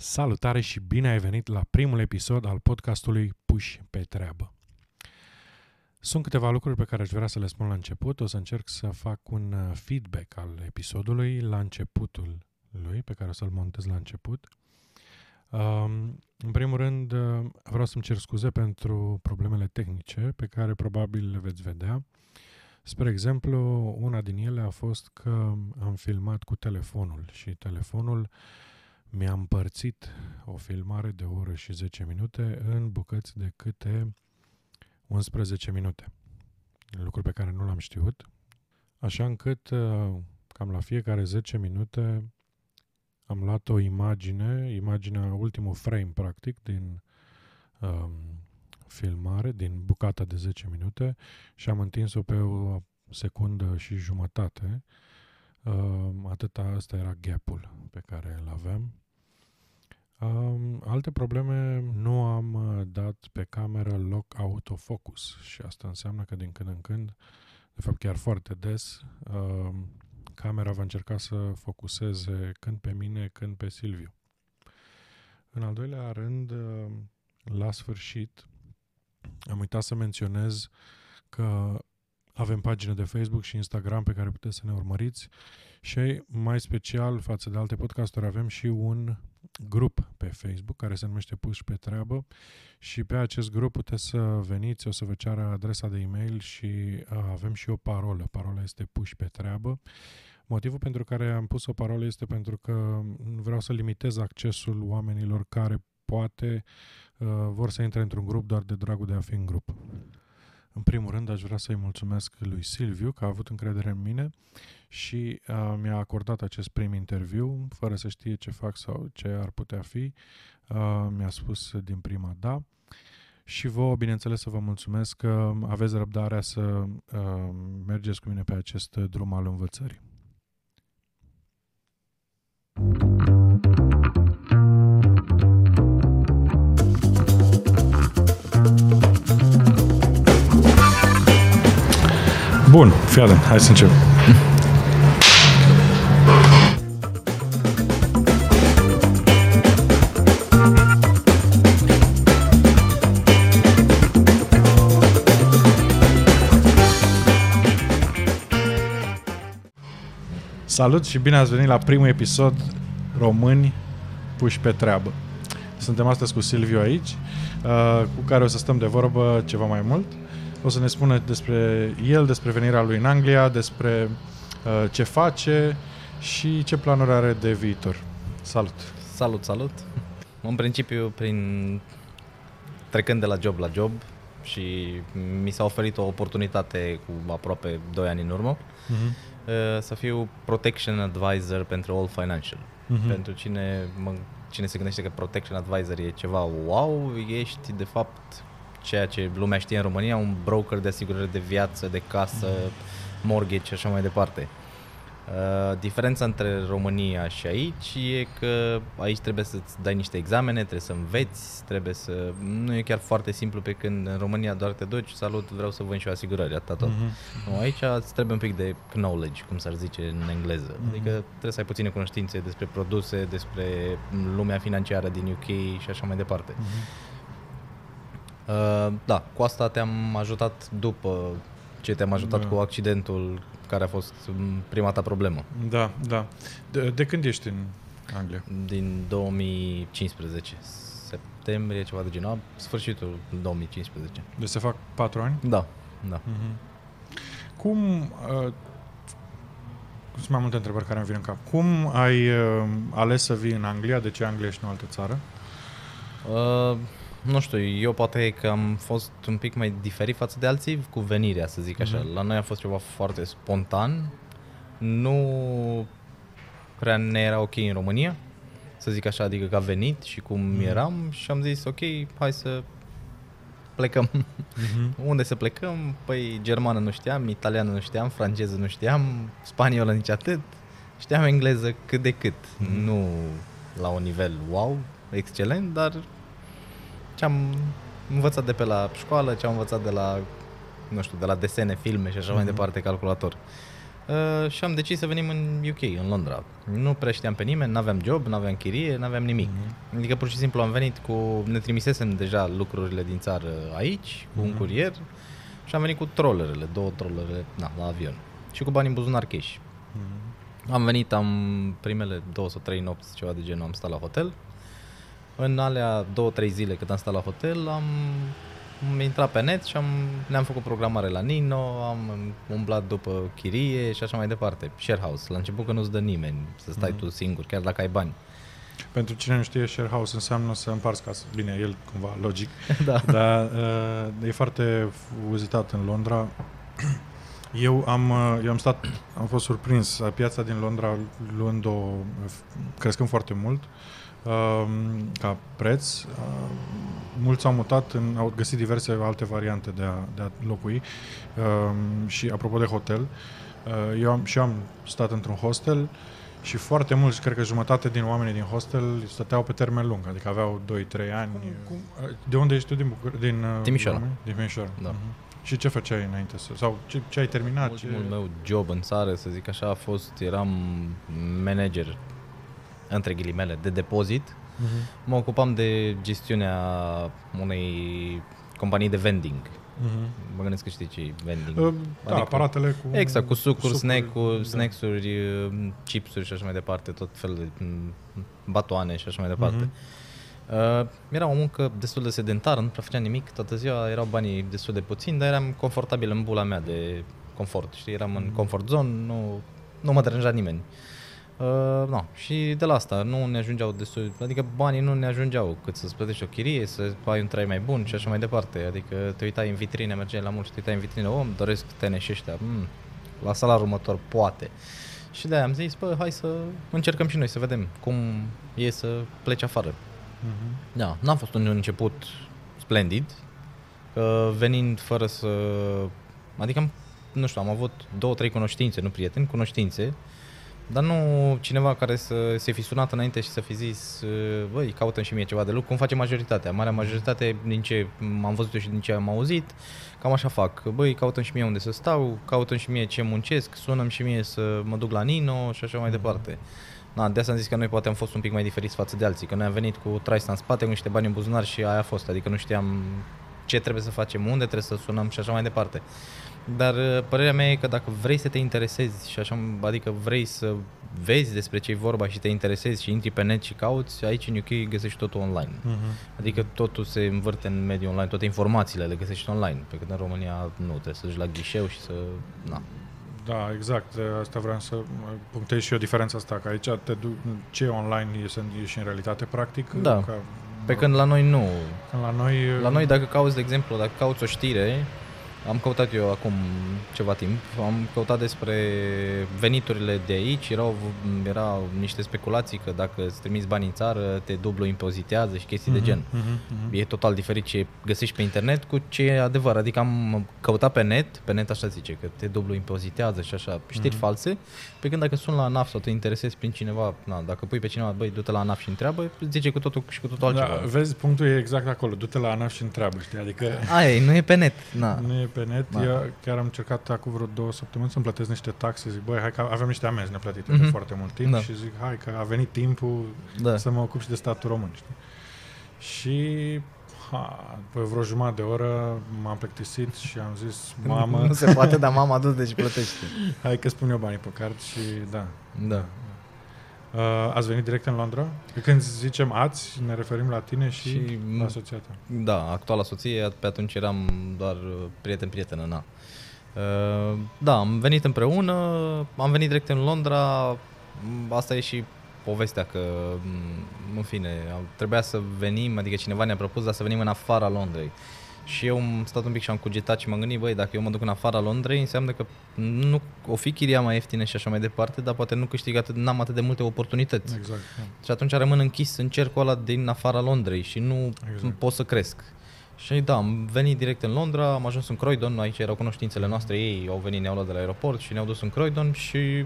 Salutare și bine ai venit la primul episod al podcastului Puși pe treabă. Sunt câteva lucruri pe care aș vrea să le spun la început. O să încerc să fac un uh, feedback al episodului la începutul lui, pe care o să-l montez la început. Um, în primul rând, uh, vreau să-mi cer scuze pentru problemele tehnice pe care probabil le veți vedea. Spre exemplu, una din ele a fost că am filmat cu telefonul și telefonul uh, mi-a împărțit o filmare de o oră și 10 minute în bucăți de câte 11 minute. Lucru pe care nu l-am știut. Așa încât, uh, cam la fiecare 10 minute, am luat o imagine, imaginea, ultimul frame, practic, din um, filmare, din bucata de 10 minute și am întins-o pe o secundă și jumătate. Uh, atâta, asta era gap-ul pe care îl aveam. Um, alte probleme, nu am uh, dat pe cameră lock autofocus și asta înseamnă că din când în când, de fapt chiar foarte des, um, camera va încerca să focuseze când pe mine, când pe Silviu. În al doilea rând, uh, la sfârșit, am uitat să menționez că avem pagină de Facebook și Instagram pe care puteți să ne urmăriți și mai special față de alte podcasturi avem și un grup pe Facebook care se numește Puși pe treabă și pe acest grup puteți să veniți, o să vă ceară adresa de e-mail și avem și o parolă. Parola este Puși pe treabă. Motivul pentru care am pus o parolă este pentru că vreau să limitez accesul oamenilor care poate uh, vor să intre într-un grup doar de dragul de a fi în grup. În primul rând, aș vrea să-i mulțumesc lui Silviu că a avut încredere în mine și uh, mi-a acordat acest prim interviu, fără să știe ce fac sau ce ar putea fi. Uh, mi-a spus din prima da. Și vouă, bineînțeles, să vă mulțumesc că aveți răbdarea să uh, mergeți cu mine pe acest drum al învățării. Bun, fii atent, hai să încep. Salut și bine ați venit la primul episod Români puși pe treabă. Suntem astăzi cu Silviu aici, uh, cu care o să stăm de vorbă ceva mai mult. O să ne spună despre el, despre venirea lui în Anglia, despre uh, ce face și ce planuri are de viitor. Salut! Salut, salut! În principiu, prin trecând de la job la job și mi s-a oferit o oportunitate cu aproape 2 ani în urmă uh-huh. să fiu protection advisor pentru All Financial. Uh-huh. Pentru cine, mă, cine se gândește că protection advisor e ceva wow, ești de fapt ceea ce lumea știe în România, un broker de asigurări de viață, de casă, mortgage și așa mai departe. Uh, diferența între România și aici e că aici trebuie să-ți dai niște examene, trebuie să înveți, trebuie să... Nu e chiar foarte simplu pe când în România doar te duci, salut, vreau să vând și o asigurări, atât tot. Mm-hmm. Nu, aici îți trebuie un pic de knowledge, cum s-ar zice în engleză. Mm-hmm. Adică trebuie să ai puține cunoștințe despre produse, despre lumea financiară din UK și așa mai departe. Mm-hmm. Uh, da, cu asta te-am ajutat după ce te-am ajutat da. cu accidentul care a fost prima ta problemă. Da, da. De, de când ești în Anglia? Din 2015. Septembrie, ceva de genul, sfârșitul 2015. Deci se fac patru ani? Da, da. Uh-huh. Cum... Uh, sunt mai multe întrebări care îmi vin în cap. Cum ai uh, ales să vii în Anglia? De ce Anglia și nu altă țară? Uh, nu știu, eu poate că am fost un pic mai diferit față de alții cu venirea, să zic așa. Uh-huh. La noi a fost ceva foarte spontan. Nu prea ne era ok în România, să zic așa, adică că a venit și cum uh-huh. eram și am zis ok, hai să plecăm. Uh-huh. Unde să plecăm? Păi germană nu știam, italiană nu știam, franceză nu știam, spaniolă nici atât. Știam engleză cât de cât. Uh-huh. Nu la un nivel wow, excelent, dar ce am învățat de pe la școală, ce am învățat de la, nu știu, de la desene, filme și așa mm-hmm. mai mhm. departe, calculator. Uh, și am decis să venim în UK, în Londra. Nu prea știam pe nimeni, nu aveam job, nu aveam chirie, nu aveam nimic. Mm-hmm. Adică pur și simplu am venit cu, ne trimisesem deja lucrurile din țară aici, cu mm-hmm. un curier și am venit cu trollerele, două trollere, na, la avion. Și cu bani în buzunar cash. Mm-hmm. Am venit, am primele două sau trei nopți, ceva de genul, am stat la hotel. În alea două, trei zile cât am stat la hotel, am am intrat pe net și am, ne-am făcut programare la Nino, am umblat după chirie și așa mai departe. Sharehouse, la început că nu-ți dă nimeni să stai mm-hmm. tu singur, chiar dacă ai bani. Pentru cine nu știe, sharehouse înseamnă să împarți casă. Bine, el cumva logic, da. dar uh, e foarte uzitat în Londra. Eu am, uh, eu am stat, am fost surprins. Piața din Londra luând o, crescând foarte mult. Uh, Ehm, ca preț. Ehm, mulți au mutat, în, au găsit diverse alte variante de a, de a locui. Ehm, și apropo de hotel, eh, eu am, și eu am stat într-un hostel și foarte mulți, cred că jumătate din oamenii din hostel stăteau pe termen lung, adică aveau 2-3 ani. Cum, cum? De unde ești tu? Din, Bucur- din eh, Timișoara. Din Timișoara. Da. Uh-huh. Și ce făceai înainte? Să, sau ce, ce ai terminat? Ultimul ce... meu job în țară, să zic așa, a fost, eram manager între ghilimele, de depozit. Uh-huh. Mă ocupam de gestiunea unei companii de vending. Uh-huh. Mă gândesc că știi ce vending. Uh, da, adică, aparatele cu... Exact, cu sucuri, snack-uri, da. snacks-uri, uh, chipsuri și așa mai departe, tot felul de mm, batoane și așa mai departe. Uh-huh. Uh, era o muncă destul de sedentară, nu prea făceam nimic, toată ziua erau banii destul de puțini, dar eram confortabil în bula mea de confort, știi, eram uh-huh. în comfort zone, nu, nu mă deranja nimeni. Uh, Uh, no. Și de la asta nu ne ajungeau destul, adică banii nu ne ajungeau cât să-ți plătești o chirie, să ai un trai mai bun și așa mai departe. Adică te uitai în vitrine, mergeai la mult și te uitai în vitrine, om, doresc tene și ăștia, mm, la salarul următor, poate. Și de am zis, bă, hai să încercăm și noi să vedem cum e să pleci afară. Uh-huh. Da, n-a fost un început splendid, că venind fără să... Adică, nu știu, am avut două, trei cunoștințe, nu prieteni, cunoștințe, dar nu cineva care să se fi sunat înainte și să fi zis băi, caută și mie ceva de lucru, cum face majoritatea. Marea majoritate, din ce am văzut eu și din ce am auzit, cam așa fac. Băi, caută și mie unde să stau, caută și mie ce muncesc, sună și mie să mă duc la Nino și așa mai departe. Na, de asta am zis că noi poate am fost un pic mai diferiți față de alții, că noi am venit cu traista în spate, cu niște bani în buzunar și aia a fost, adică nu știam ce trebuie să facem, unde trebuie să sunăm și așa mai departe. Dar uh, părerea mea e că dacă vrei să te interesezi și așa, adică vrei să vezi despre ce e vorba și te interesezi și intri pe net și cauți, aici în UK găsești totul online. Uh-huh. Adică totul se învârte în mediul online, toate informațiile le găsești online, pe când în România nu, trebuie să duci la ghișeu și să... Na. Da, exact. Asta vreau să punctez și eu diferența asta, că aici te du- ce e online e, e și în realitate practic. Da. Ca, pe când la noi nu. La noi... La noi dacă cauți, de exemplu, dacă cauți o știre, am căutat eu acum ceva timp, am căutat despre veniturile de aici, erau, erau niște speculații că dacă îți trimiți bani în țară, te dublu impozitează și chestii mm-hmm, de mhm, gen. Mm-hmm. E total diferit ce găsești pe internet cu ce e adevăr. Adică am căutat pe net, pe net așa zice, că te dublu impozitează și așa, știri mm-hmm. false, pe când dacă sun la ANAF sau te interesezi prin cineva, na, dacă pui pe cineva, băi, du-te la ANAF și întreabă, zice cu totul și cu totul da, altceva. Vezi, punctul e exact acolo, du-te la ANAF și întreabă, știi? Adică... Aia, nu e pe net. Na. Nu e pe net. Da. Eu chiar am încercat acum vreo două săptămâni să-mi plătesc niște taxe. Zic, băi, hai că avem niște amenzi neplătite mm-hmm. de mhm. foarte mult timp da. și zic, hai că a venit timpul da. să mă ocup și de statul român, știi? Și ha, după vreo jumătate de oră m-am plictisit și am zis, mamă... nu se poate, dar mama du și plătește. hai că spun eu banii pe card și da. Da. Uh, ați venit direct în Londra? Că când zicem ați, ne referim la tine și, și la asociată. Da, actuala soție, pe atunci eram doar prieten-prietenă, na. Uh, da, am venit împreună, am venit direct în Londra, asta e și povestea că, în fine, trebuia să venim, adică cineva ne-a propus, dar să venim în afara Londrei. Și eu am stat un pic și am cugetat și m-am gândit, băi, dacă eu mă duc în afara Londrei, înseamnă că nu o fi chiria mai ieftină și așa mai departe, dar poate nu câștig atât, n-am atât de multe oportunități. Exact. Da. Și atunci rămân închis în cercul ăla din afara Londrei și nu exact. pot să cresc. Și da, am venit direct în Londra, am ajuns în Croydon, aici erau cunoștințele noastre, ei au venit, ne-au luat de la aeroport și ne-au dus în Croydon și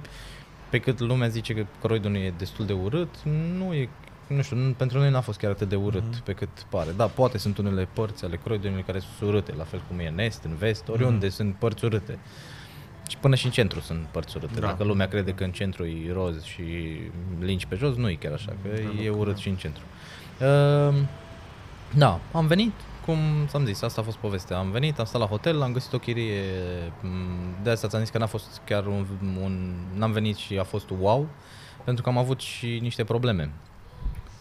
pe cât lumea zice că Croydon e destul de urât, nu e nu știu, pentru noi n-a fost chiar atât de urât mm-hmm. pe cât pare. Da, poate sunt unele părți ale Croydonului care sunt urâte, la fel cum e în est, în vest, oriunde mm-hmm. sunt părți urâte. Și până și în centru sunt părți urâte. Da. Dacă lumea crede că în centru e roz și linci pe jos, nu e chiar așa, că Da, e da. urât și în centru. Uh, da, am venit, cum ți-am zis, asta a fost povestea. Am venit, am stat la hotel, am găsit o chirie, m, de asta ți-am zis că n-a fost chiar un, un... N-am venit și a fost wow, pentru că am avut și niște probleme.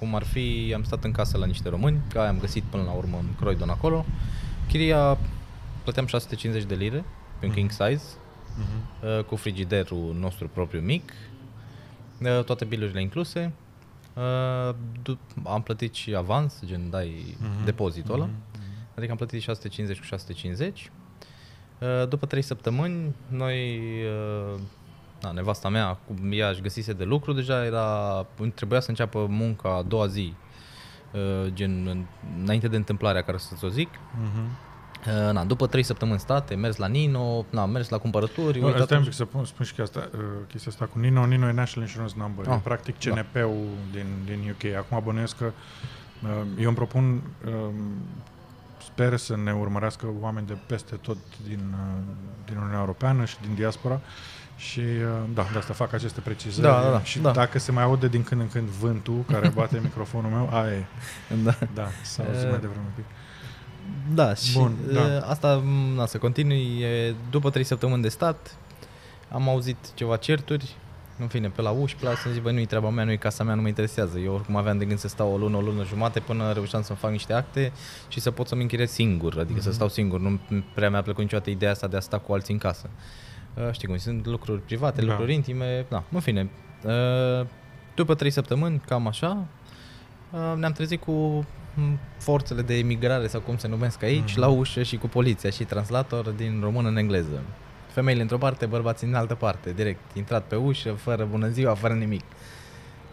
Cum ar fi, am stat în casă la niște români, că am găsit până la urmă în Croydon acolo. Chiria, plăteam 650 de lire pe un Mhm. king size, Mhm. uh, cu frigiderul nostru propriu mic, uh, toate bilurile incluse. Uh, du- am plătit și avans, gen dai Mhm. depozitul ăla, Mhm. adică am plătit 650 cu 650. Uh, După 3 săptămâni, noi, uh, da, nevasta mea, cum ea își găsise de lucru, deja era, trebuia să înceapă munca a doua zi, uh, gen în- înainte de întâmplarea care să ți-o zic. Mhm. Uh, Na, după 3 săptămâni state, mers la Nino, na, mers la cumpărături, Nu, uitat Stai un în- pic să pun, spun și că asta, uh, chestia asta cu Nino. Nino e National Insurance Number. Ah, e practic da. CNP-ul din, din UK. Acum bănuiesc că uh, eu îmi propun um, sper să ne urmărească oameni de peste tot din, uh, din Uniunea Europeană și din diaspora și uh, da, de asta fac aceste precizări Da, da, da, și da. dacă se mai aude din când în când vântul care bate microfonul meu, aia e. Da. Da, s-a auzit Eh, mai devreme un pic. Da, și Bun, Bun, da. da. asta m, na, să continui. E, După trei săptămâni de stat, am auzit ceva certuri, în fine, pe la uși, pe la să zic, băi, nu-i treaba mea, nu-i casa mea, nu mă interesează. Eu oricum aveam de gând să stau o lună, o lună jumate până reușeam să-mi fac niște acte și să pot să-mi închiriez singur, adică Mhm. să stau singur. Nu prea mi-a plăcut niciodată ideea asta de a sta cu alții în casă. Uh, știi cum, sunt lucruri private, Da. lucruri intime, da, în fine. Uh, după trei săptămâni, cam așa, uh, ne-am trezit cu m, forțele de emigrare sau cum se numesc aici, Mhm. la ușă și cu poliția și translator din română în engleză. Femeile într-o parte, bărbații în altă parte, direct, intrat pe ușă, fără bună ziua, fără nimic.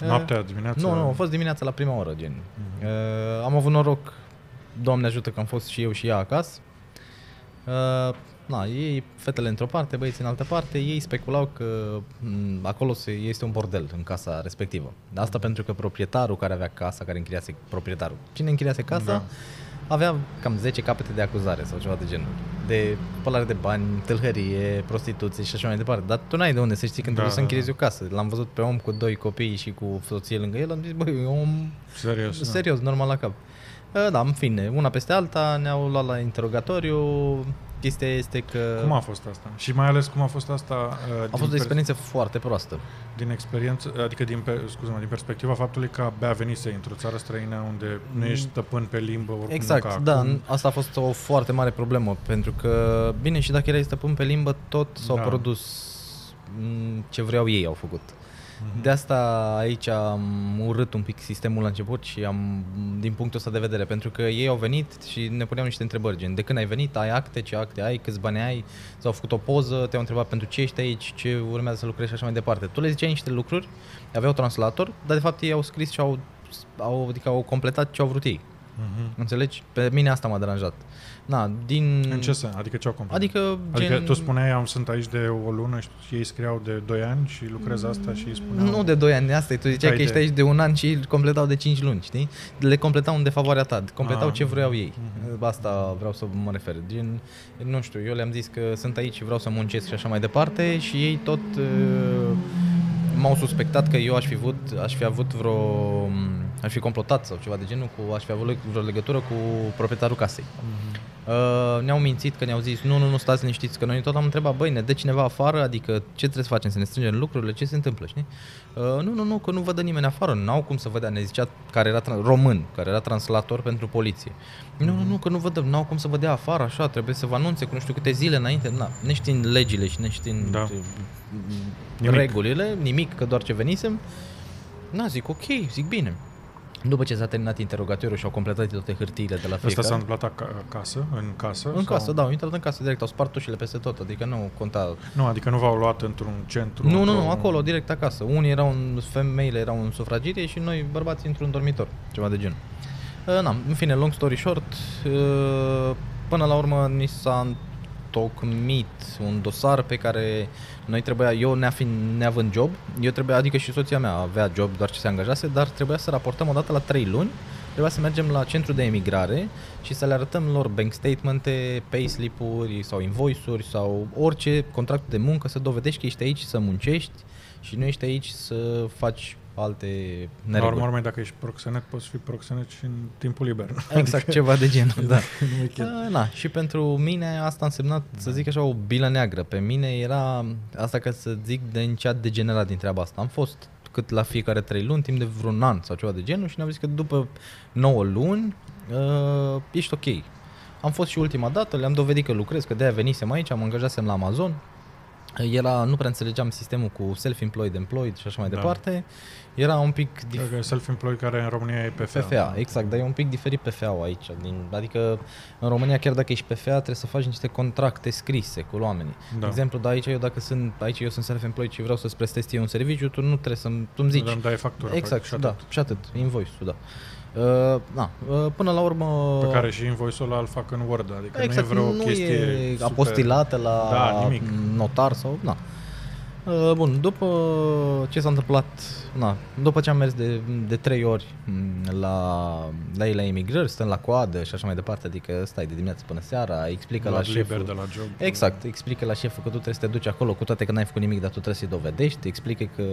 Noaptea, dimineața? Nu, nu, a fost dimineața la prima oră, gen. Mhm. Uh, am avut noroc, Doamne ajută că am fost și eu și ea acasă. Uh, na, ei, fetele într-o parte, băieții în altă parte, ei speculau că m, acolo se, este un bordel în casa respectivă. Asta pentru că proprietarul care avea casa, care închiriase proprietarul, cine închiriase casa, Da. avea cam 10 capete de acuzare sau ceva de genul. De spălare de bani, tâlhărie, prostituție și așa mai departe. Dar tu n-ai de unde să știi când Da, trebuie să da, închiriezi da. o casă. L-am văzut pe om cu doi copii și cu soție lângă el, am zis, băi, e un om Serios, da. serios, normal la cap. Uh, Da, în fine, una peste alta, ne-au luat la interrogatoriu. Chestia este că Cum a fost asta? Și mai ales cum a fost asta uh, a din fost o pers- experiență foarte proastă. din experiență, adică din, pe, scuze din perspectiva faptului că abia venise într-o țară străină unde nu ești stăpân pe limbă oricum Exact, ca da, acum. asta a fost o foarte mare problemă, pentru că, bine, și dacă erai stăpân pe limbă, tot s-au Da. produs m, ce vreau ei au făcut. Mhm. De asta aici am urât un pic sistemul la început și am, din punctul ăsta de vedere, pentru că ei au venit și ne puneau niște întrebări, gen, de când ai venit, ai acte, ce acte ai, câți bani ai, s-au făcut o poză, te-au întrebat pentru ce ești aici, ce urmează să lucrezi și așa mai departe. Tu le ziceai niște lucruri, aveau translator, dar de fapt ei au scris și au, au, adică au completat ce au vrut ei. Mhm. Înțelegi? Pe mine asta m-a deranjat. Na, din... În ce sens? Adică ce au complet? Adică, Adică gen... tu spuneai, am sunt aici de o lună și ei scriau de 2 ani și lucrez asta și îi spuneau... Nu de 2 ani, asta e. Tu ziceai Hai că ești de- aici de un an și îl completau de 5 luni, știi? Le completau în defavoarea ta, completau Ah, ce vreau ei. mhm. Asta vreau să mă refer. Gen, nu știu, eu le-am zis că sunt aici și vreau să muncesc și așa mai departe și ei tot uh, m-au suspectat că eu aș fi avut, aș fi avut vreo aș fi complotat sau ceva de genul cu aș fi avut vreo legătură cu proprietarul casei. Mhm. Uh, ne-au mințit că ne-au zis nu, nu, nu, stați liniștiți, că noi tot am întrebat, băi, ne dă cineva afară, adică ce trebuie să facem, să ne strângem lucrurile, ce se întâmplă, știi? Uh, nu, nu, nu, că nu vă dă nimeni afară, n-au cum să vă dea, ne zicea care era tran- român, care era translator pentru poliție. Nu, nu, nu, că nu vă dă, n-au cum să vă dea afară, așa, trebuie să vă anunțe cu nu știu câte zile înainte, na, neștiind legile și neștiind Da. uh, Nimic. regulile, nimic, că doar ce venisem. Na, zic, ok, zic bine. După ce s-a terminat interogatoriul și au completat toate hârtiile de la Asta fiecare. s-a întâmplat aca- acasă, în casă? În sau- casă, da, au intrat în casă direct, au spart ușile peste tot, adică nu conta. Nu, adică nu v-au luat într-un centru? Nu, nu, într-o- nu, acolo, direct acasă. Unii erau în, femeile erau în sufragirie și noi, bărbații, într-un dormitor, ceva de genul. Uh, na, în fine, long story short, uh, până la urmă ni s-a întocmit un dosar pe care noi trebuia, eu neafiind, neavând job, eu trebuia, adică și soția mea avea job doar ce se angajase, dar trebuia să raportăm odată la 3 luni, trebuia să mergem la centru de emigrare și să le arătăm lor bank statemente, payslip-uri sau invoice-uri sau orice contract de muncă să dovedești că ești aici să muncești și nu ești aici să faci alte La nereguli. urmă, urmei, dacă ești proxenet, poți fi proxenet și în timpul liber. Exact, ceva de genul, da. nu e chiar. Uh, Na, și pentru mine asta a însemnat, să zic așa, o bilă neagră. Pe mine era asta ca să zic de în ce a degenerat din treaba asta. Am fost cât la fiecare trei luni, timp de vreun an sau ceva de genul și ne-am zis că după 9 luni uh, ești ok. Am fost și ultima dată, le-am dovedit că lucrez, că de-aia venisem aici, am angajasem la Amazon. Era, nu prea înțelegeam sistemul cu self-employed, employed și așa mai Da. departe. Era un pic dif- Cred că self-employed care în România e PFA. PFA, exact, dar e un pic diferit PFA-ul aici. Din, adică în România chiar dacă ești PFA trebuie să faci niște contracte scrise cu oamenii. Da. De exemplu, dar aici eu dacă sunt, aici eu sunt self-employed și vreau să-ți prestez ție un serviciu, tu nu trebuie să-mi, tu îmi zici. Nu îmi dai factura. exact, și atât. da, și atât, invoice-ul, da. Uh, na, uh, până la urmă... Pe care și invoice-ul ăla îl fac în Word, adică exact, nu e vreo nu chestie e super... apostilată la Da, nimic. notar sau... Na. Uh, Bun, după ce s-a întâmplat, na, după ce am mers de, de trei ori m, la, la ei la emigrări, stăm la coadă și așa mai departe, adică stai de dimineață până seara, explică la, la șeful... liber de la job. Exact, explică la șeful că tu trebuie să te duci acolo, cu toate că n-ai făcut nimic, dar tu trebuie să-i dovedești, explică că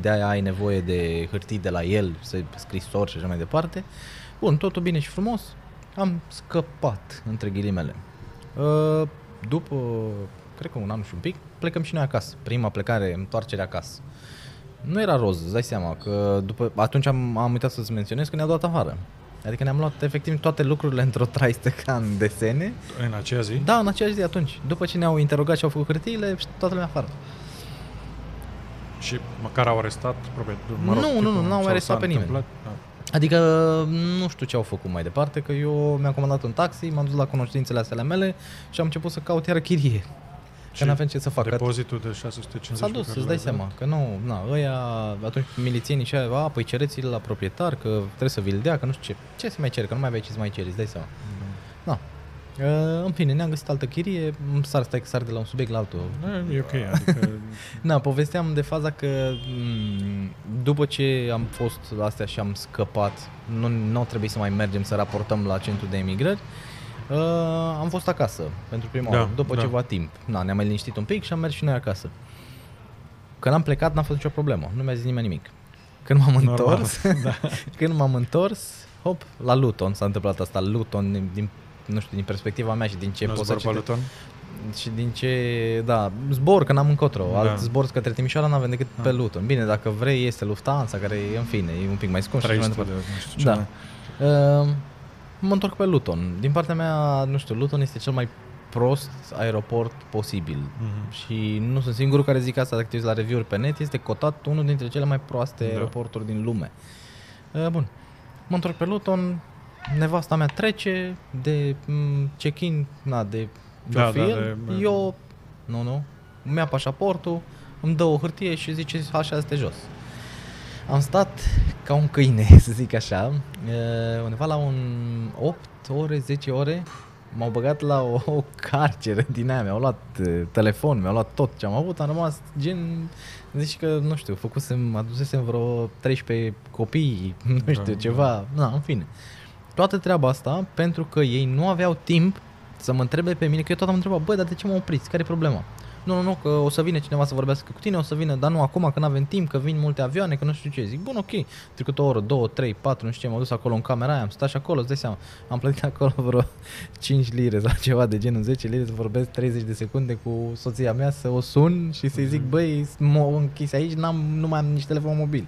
de-aia ai nevoie de hârtii de la el, să scrisori și așa mai departe. Bun, totul bine și frumos, am scăpat, între ghilimele. Uh, După, cred că un an și un pic, plecăm și noi acasă. Prima plecare, întoarcere acasă. Nu era roz, îți dai seama că după, atunci am, am uitat să-ți menționez că ne-au dat afară. Adică ne-am luat efectiv toate lucrurile într-o traistă ca în desene În aceea zi? da, în aceeași zi atunci. După ce ne-au interogat și au făcut hârtiile, și toată lumea afară. Și măcar au arestat, probabil, mă rog, Nu, nu, nu, tipul, n-au sau arestat s-a pe nimeni. întâmplat? Da. Adică nu știu ce au făcut mai departe, că eu mi-am comandat un taxi, m-am dus la cunoștințele astea ale mele și am început să caut iară chirie. Că Și n-aveam ce să fac. Depozitul de 650 S-a pe dus, care îți dai l-ai dat? seama, că nu, na, ăia, atunci milițienii și aia, a, păi cereți-l la proprietar, că trebuie să vi-l dea, că nu știu ce. Ce să mai ceri, că nu mai aveai ce să mai ceri, îți dai seama. Na. Uh, în fine, ne-am găsit altă chirie, îmi sar, stai că sar de la un subiect la altul. Da, e ok, adică Na, povesteam de faza că m, după ce am fost astea și am scăpat, nu, nu trebuie să mai mergem să raportăm la centru de emigrări, uh, am fost acasă pentru prima Da, oară, după da. ceva timp. Na, ne-am mai liniștit un pic și am mers și noi acasă. Când am plecat n-a fost nicio problemă, nu mi-a zis nimeni nimic. Când m-am Normal, întors, când m-am întors, hop, la Luton s-a întâmplat asta, Luton din, din nu știu, din perspectiva mea și din ce nu pot să zbor pe citesc. Luton? Și din ce, da, zbor, că n-am încotro. Da. Alt zbor către Timișoara n-avem decât Da. pe Luton. Bine, dacă vrei, este Lufthansa, care e, în fine, e un pic mai scump și așa mai 300 departe. de, nu știu ce. Da. mai- Uh, mă întorc pe Luton. Din partea mea, nu știu, Luton este cel mai prost aeroport posibil. Mhm. Și nu sunt singurul care zic asta, dacă te uiți la review-uri pe net, este cotat unul dintre cele mai proaste Da. aeroporturi din lume. Uh, bun, mă întorc pe Luton, nevasta mea trece de mm, check-in, na, de ce Da, fi da, el, de- eu, nu, nu, îmi ia pașaportul, îmi dă o hârtie și zice, așa este jos. Am stat ca un câine, să zic așa, uh, undeva la un 8 ore, 10 ore, m-au băgat la o, o carceră din aia, mi-au luat uh, telefon, mi-au luat tot ce am avut, am rămas gen, zici că, nu știu, făcusem, adusesem vreo 13 copii, nu Da, știu, da. ceva, na, în fine. Toată treaba asta pentru că ei nu aveau timp să mă întrebe pe mine, că eu tot am întrebat, băi, dar de ce mă opriți? Care e problema? Nu, nu, nu, că o să vină cineva să vorbească cu tine, o să vină, dar nu acum, că nu avem timp, că vin multe avioane, că nu știu ce. Zic, bun, ok, trecut o oră, două, trei, patru, nu știu ce, m-am dus acolo în camera aia, am stat și acolo, îți dai seama, am plătit acolo vreo 5 lire sau ceva de genul 10 lire să vorbesc 30 de secunde cu soția mea, să o sun și să-i zic, băi, m-au închis aici, n-am, nu mai am nici telefon mobil.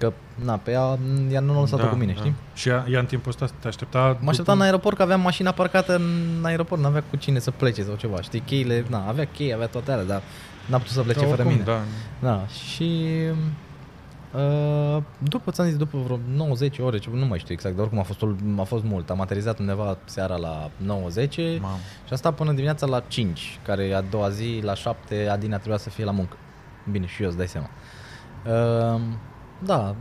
Că, na, pe ea, ea nu l-a lăsat Da, cu mine, da. știi? Și ea, ea în timpul ăsta te aștepta... Mă așteptam în aeroport că aveam mașina parcată în aeroport, n-avea cu cine să plece sau ceva. Știi, cheile, na, avea chei, avea toate alea, dar n-a putut să plece Da, fără oricum, mine. Da. Da, și uh, după, ți-am zis, după vreo 90 ore, ce- nu mai știu exact, dar oricum a fost, a fost mult. Am aterizat undeva seara la 90 Mamă. și a stat până dimineața la 5, care a doua zi, la 7, Adina trebuia să fie la muncă. Bine, și eu îți dai seama. Uh, da,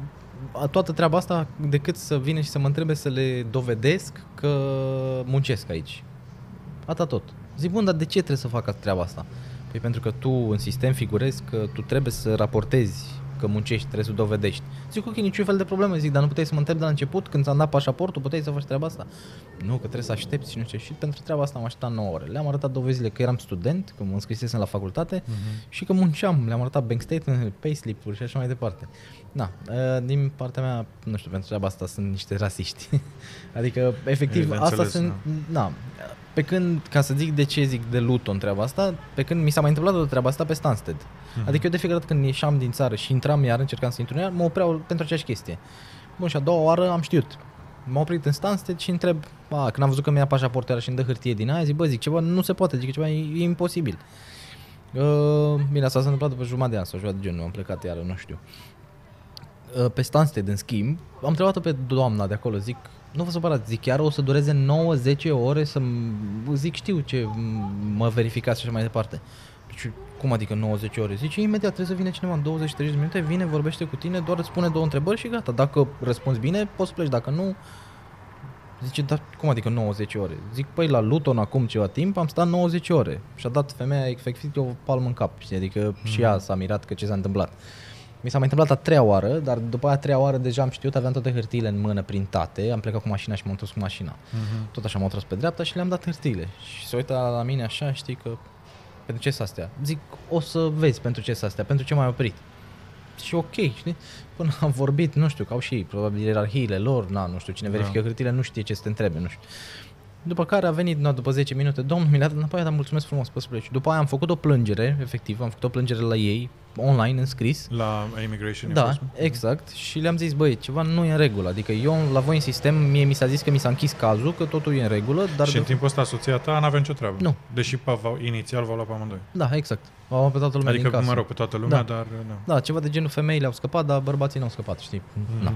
a- toată treaba asta decât să vină și să mă întrebe să le dovedesc că muncesc aici. Atât tot. Zic, bun, dar de ce trebuie să facă treaba asta? Păi pentru că tu în sistem figurezi că tu trebuie să raportezi că muncești, trebuie să dovedești. Zic, ok, niciun fel de problemă, zic, dar nu puteai să mă întrebi de la început, când ți-am dat pașaportul, puteai să faci treaba asta. Nu, că trebuie să aștepți și nu știu. Și pentru treaba asta am așteptat 9 ore. Le-am arătat dovezile că eram student, că mă înscrisesem la facultate uh-huh. și că munceam. Le-am arătat bank statement, payslip-uri și așa mai departe. Na, ă, din partea mea, nu știu, pentru treaba asta sunt niște rasiști. adică, efectiv, E, asta înțeles, sunt, na, pe când, ca să zic de ce zic de Luton treaba asta, pe când mi s-a mai întâmplat o treaba asta pe Stansted. Mhm. Adică eu de fiecare dată când ieșeam din țară și intram iar, încercam să intru în ea, mă opreau pentru aceeași chestie. Bun, și a doua oară am știut. M-am oprit în Stansted și întreb, a, când am văzut că mi-a pașaportul ăla și îmi dă hârtie din aia, zic, bă, zic, ceva nu se poate, zic, ceva e, e imposibil. Uh, bine, asta s-a întâmplat după jumătate de an sau ceva de genul, am plecat iară, nu știu. Uh, pe Stansted, în schimb, am întrebat-o pe doamna de acolo, zic, nu vă supărați, zic, chiar o să dureze 9-10 ore să zic, știu ce m- mă verificați și așa mai departe. Și cum adică 90 ore? Zice, imediat trebuie să vină cineva în 20-30 de minute, vine, vorbește cu tine, doar îți spune două întrebări și gata. Dacă răspunzi bine, poți să pleci, dacă nu... Zice, dar cum adică 90 ore? Zic, păi la Luton acum ceva timp am stat 90 ore și a dat femeia efectiv o palmă în cap, știi? adică mm. și ea s-a mirat că ce s-a întâmplat. Mi s-a mai întâmplat a treia oară, dar după aia a treia oară deja am știut, aveam toate hârtiile în mână printate, am plecat cu mașina și m-am întors cu mașina. Mhm. Tot așa m-am tras pe dreapta și le-am dat hârtiile. Și se uită la mine așa, știi că pentru ce să astea? Zic, o să vezi pentru ce să astea, pentru ce m-ai oprit. Și ok, știi? Până am vorbit, nu știu, că au și ei, probabil ierarhiile lor, na, nu știu, cine Da. verifică hârtiile nu știe ce să te întrebe, nu știu. După care a venit, na, după 10 minute, domnul mi le-a dat înapoi, dar mulțumesc frumos, poți să pleci. După aia am făcut o plângere, efectiv, am făcut o plângere la ei, online, înscris. La Immigration Da, Enforcement? exact. Și le-am zis, băi, ceva nu e în regulă. Adică eu la voi în sistem, mie mi s-a zis că mi s-a închis cazul, că totul e în regulă, dar... și în timpul ăsta soția ta n-avea nicio treabă. Nu. Deși pe, v- inițial v-au luat pe amândoi. Da, exact. Am avut pe toată lumea din Adică, casă. mă rog, pe toată lumea, Da. dar... Da. Da, ceva de genul femeile au scăpat, dar bărbații n-au scăpat, știi? Mhm. Na.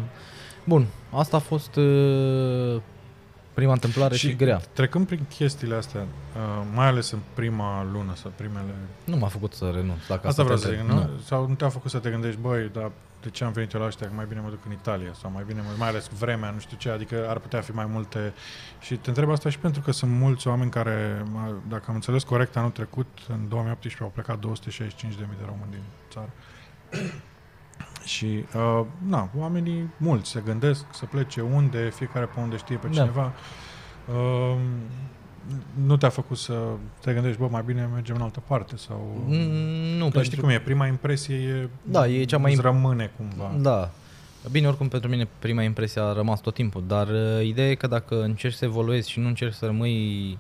Bun, asta a fost uh, prima întâmplare și, și grea. trecând prin chestiile astea, uh, mai ales în prima lună sau primele... Nu m-a făcut să renunț. Dacă Asta vreau te să zic, întreb. nu? Sau nu te-a făcut să te gândești, băi, dar de ce am venit eu la ăștia, că mai bine mă duc în Italia sau mai bine, mă, mai ales vremea, nu știu ce, adică ar putea fi mai multe. Și te întreb asta și pentru că sunt mulți oameni care, mă, dacă am înțeles corect, anul trecut, în 2018, au plecat 265.000 de români din țară. Și, uh, na, oamenii mulți se gândesc să plece unde, fiecare pe unde știe pe Da. cineva. Uh, nu te-a făcut să te gândești, bă, mai bine mergem în altă parte sau... Mm, Nu, Dar știi cum e, prima impresie e... Da, e cea mai îți imp- rămâne cumva. Da. Bine, oricum pentru mine prima impresie a rămas tot timpul, dar uh, ideea e că dacă încerci să evoluezi și nu încerci să rămâi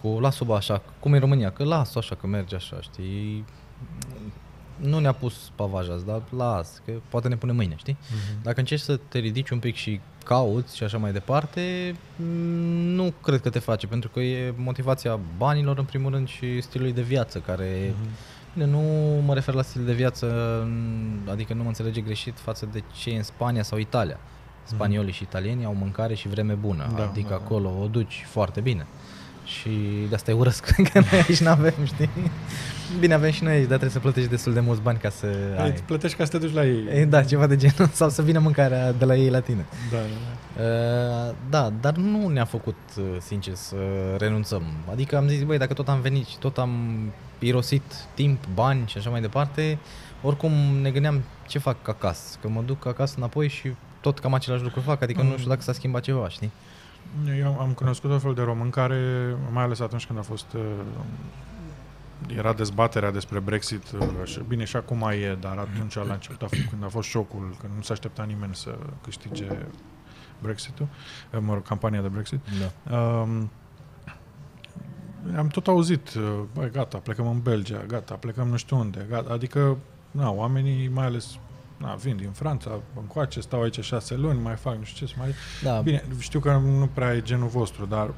cu las-o așa, cum e în România, că las-o așa, că merge așa, știi? Nu ne-a pus pavaj azi, dar las, că poate ne pune mâine, știi? Mhm. Dacă încerci să te ridici un pic și cauți și așa mai departe, mm, nu cred că te face, pentru că e motivația banilor în primul rând și stilului de viață care Mhm. Bine, nu mă refer la stil de viață, n- adică nu mă înțelege greșit față de ce e în Spania sau Italia. Spaniolii și italienii au mâncare și vreme bună, Da, adică da, da. acolo o duci foarte bine. Și de asta e urăsc că noi aici nu avem, știi? Bine, avem și noi aici, dar trebuie să plătești destul de mulți bani ca să Ai. ai. Îți plătești ca să te duci la ei. E, da, ceva de genul, sau să vină mâncarea de la ei la tine. Da, da, da. Uh, da, dar nu ne-a făcut, uh, sincer, să renunțăm. Adică am zis, băi, dacă tot am venit și tot am irosit timp, bani și așa mai departe, oricum ne gândeam ce fac acasă, că mă duc acasă înapoi și tot cam același lucru fac, adică Mm. nu știu dacă s-a schimbat ceva, știi? Eu am cunoscut o fel de români care, mai ales atunci când a fost uh, era dezbaterea despre Brexit, uh, și, bine și acum mai e, dar atunci la început, a fost, când a fost șocul, când nu s-a aștepta nimeni să câștige Brexit-ul, uh, mă rog, campania de Brexit, Da. Um, am tot auzit, uh, băi, gata, plecăm în Belgia, gata, plecăm nu știu unde, gata, adică, na, oamenii, mai ales, na, vin din Franța, încoace, stau aici șase luni, mai fac nu știu ce, să mai... Da, Bine, știu că nu prea e genul vostru, dar,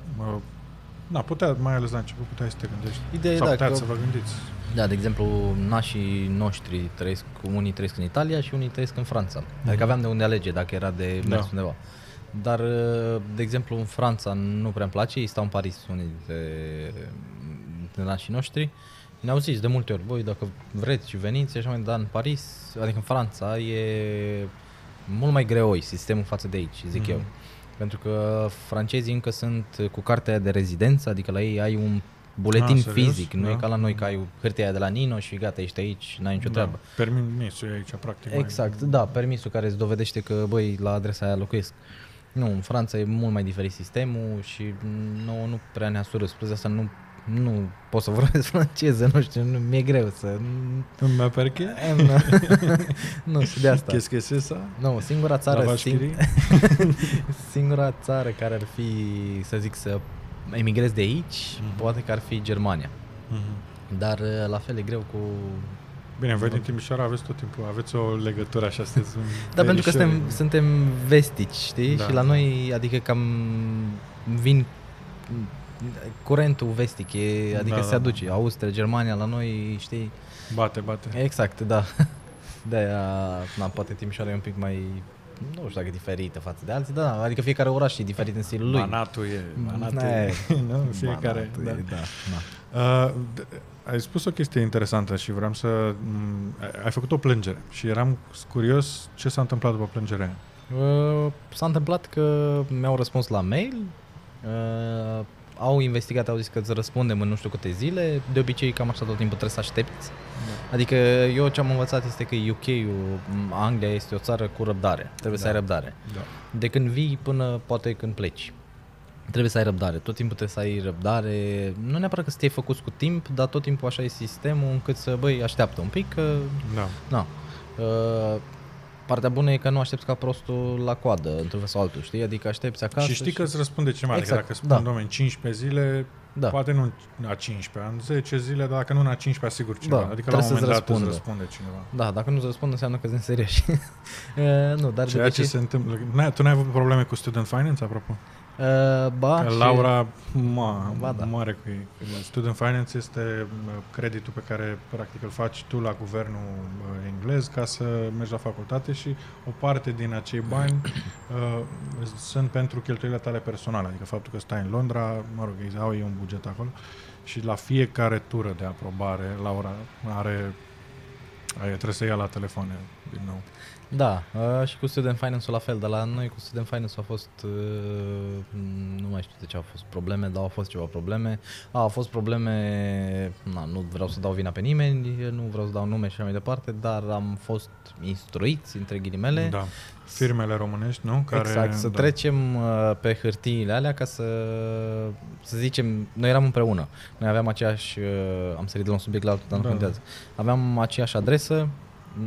uh, na, putea, mai ales la început, puteai să te gândești. Ideea e sau da, puteați că- să vă gândiți. Da, de exemplu, nașii noștri trăiesc, unii trăiesc în Italia și unii trăiesc în Franța. Adică aveam de unde alege dacă era de mers Da. undeva. Dar, de exemplu, în Franța nu prea îmi place, ei stau în Paris, unii dintre, dintre nașii noștri. Ne-au zis de multe ori, voi dacă vreți și veniți, așa mai dar în Paris, adică în Franța, e mult mai greoi sistemul față de aici, zic Mhm. eu. Pentru că francezii încă sunt cu cartea de rezidență, adică la ei ai un buletin Ah, serios? fizic, nu Da. e ca la noi că ai hârtia aia de la Nino și gata, ești aici, n-ai nicio treabă. Da. Permisul e aici, practic. mai- Exact, da, permisul care îți dovedește că, băi, la adresa aia locuiesc. Nu, în Franța e mult mai diferit sistemul și nu, nu prea ne-a surâs. Plus de asta nu, nu pot să vorbesc franceză, nu știu, nu, mi-e greu să... Ma perché? nu, și de asta. Qu'est-ce que c'est ça? Nu, singura La țară, vache sing- Curie? singura țară care ar fi, să zic, să emigrez de aici, Mhm. poate că ar fi Germania. Mhm. Dar la fel e greu cu... Bine, voi din Timișoara aveți tot timpul, aveți o legătură așa, sunteți un Da, pentru că verișori. suntem, suntem vestici, știi? Da. Și la noi, adică cam vin curentul vestic, e, adică Da, se da, aduce. da. Austria, Germania, la noi, știi? Bate, bate. Exact, da. De-aia, na, poate Timișoara e un pic mai, nu știu dacă e diferită față de alții, da, adică fiecare oraș e diferit în stilul lui. Banatul e, banatul Da, e, e. nu? Fiecare, Banatul da. e, da. na. Uh, d- ai spus o chestie interesantă și vreau să... m, ai- ai făcut o plângere și eram curios ce s-a întâmplat după plângerea aia. Uh, s-a întâmplat că mi-au răspuns la mail, uh, au investigat, au zis că îți răspundem în nu știu câte zile, de obicei cam așa tot timpul trebuie să aștepți. Adică eu ce am învățat este că UK-ul, m, Anglia este o țară cu răbdare, trebuie să Da. ai răbdare. Da. De când vii până poate când pleci. Trebuie să ai răbdare, tot timpul trebuie să ai răbdare, nu neapărat că să te făcut cu timp, dar tot timpul așa e sistemul încât să, băi, așteaptă un pic, că Da. Na. Uh, partea bună e că nu aștepți ca prostul la coadă, într-un fel sau altul, știi? Adică aștepți acasă și știi că îți răspunde cineva. Exact, Adică dacă spun, da. domnule, în 15 zile, Da. poate nu în a 15, în 10 zile, dar dacă nu în a 15, sigur cineva. Da, adică la un trebuie moment să-ți dat îți răspundă. răspunde cineva. Da, dacă nu-ți răspund înseamnă că sunt serioși. uh, nu, dar de Ceea ce obicei... se întâmplă. N-ai, tu n-ai avut probleme cu student finance, apropo? Uh, ba, Că și- Laura ma, Ba da. mare cu ei. Student Finance este mă, creditul pe care practic îl faci tu la guvernul uh, englez ca să mergi la facultate și o parte din acei bani uh, sunt pentru cheltuielile tale personale, adică faptul că stai în Londra, mă rog, ei au ei un buget acolo și la fiecare tură de aprobare Laura are Aia trebuie să ia la telefon din nou. Da, uh, și cu Student Finance-ul la fel, dar la noi cu Student Finance au fost, uh, nu mai știu de ce au fost probleme, dar au fost ceva probleme. A, au fost probleme, na, nu vreau să dau vina pe nimeni, nu vreau să dau nume și așa mai departe, dar am fost instruiți, între ghilimele, Da. Firmele românești, nu? Care, exact, să da. trecem uh, pe hârtiile alea ca să, să zicem, noi eram împreună, noi aveam aceeași, uh, am sărit de la un subiect la altul, dar nu Da, contează, aveam aceeași adresă,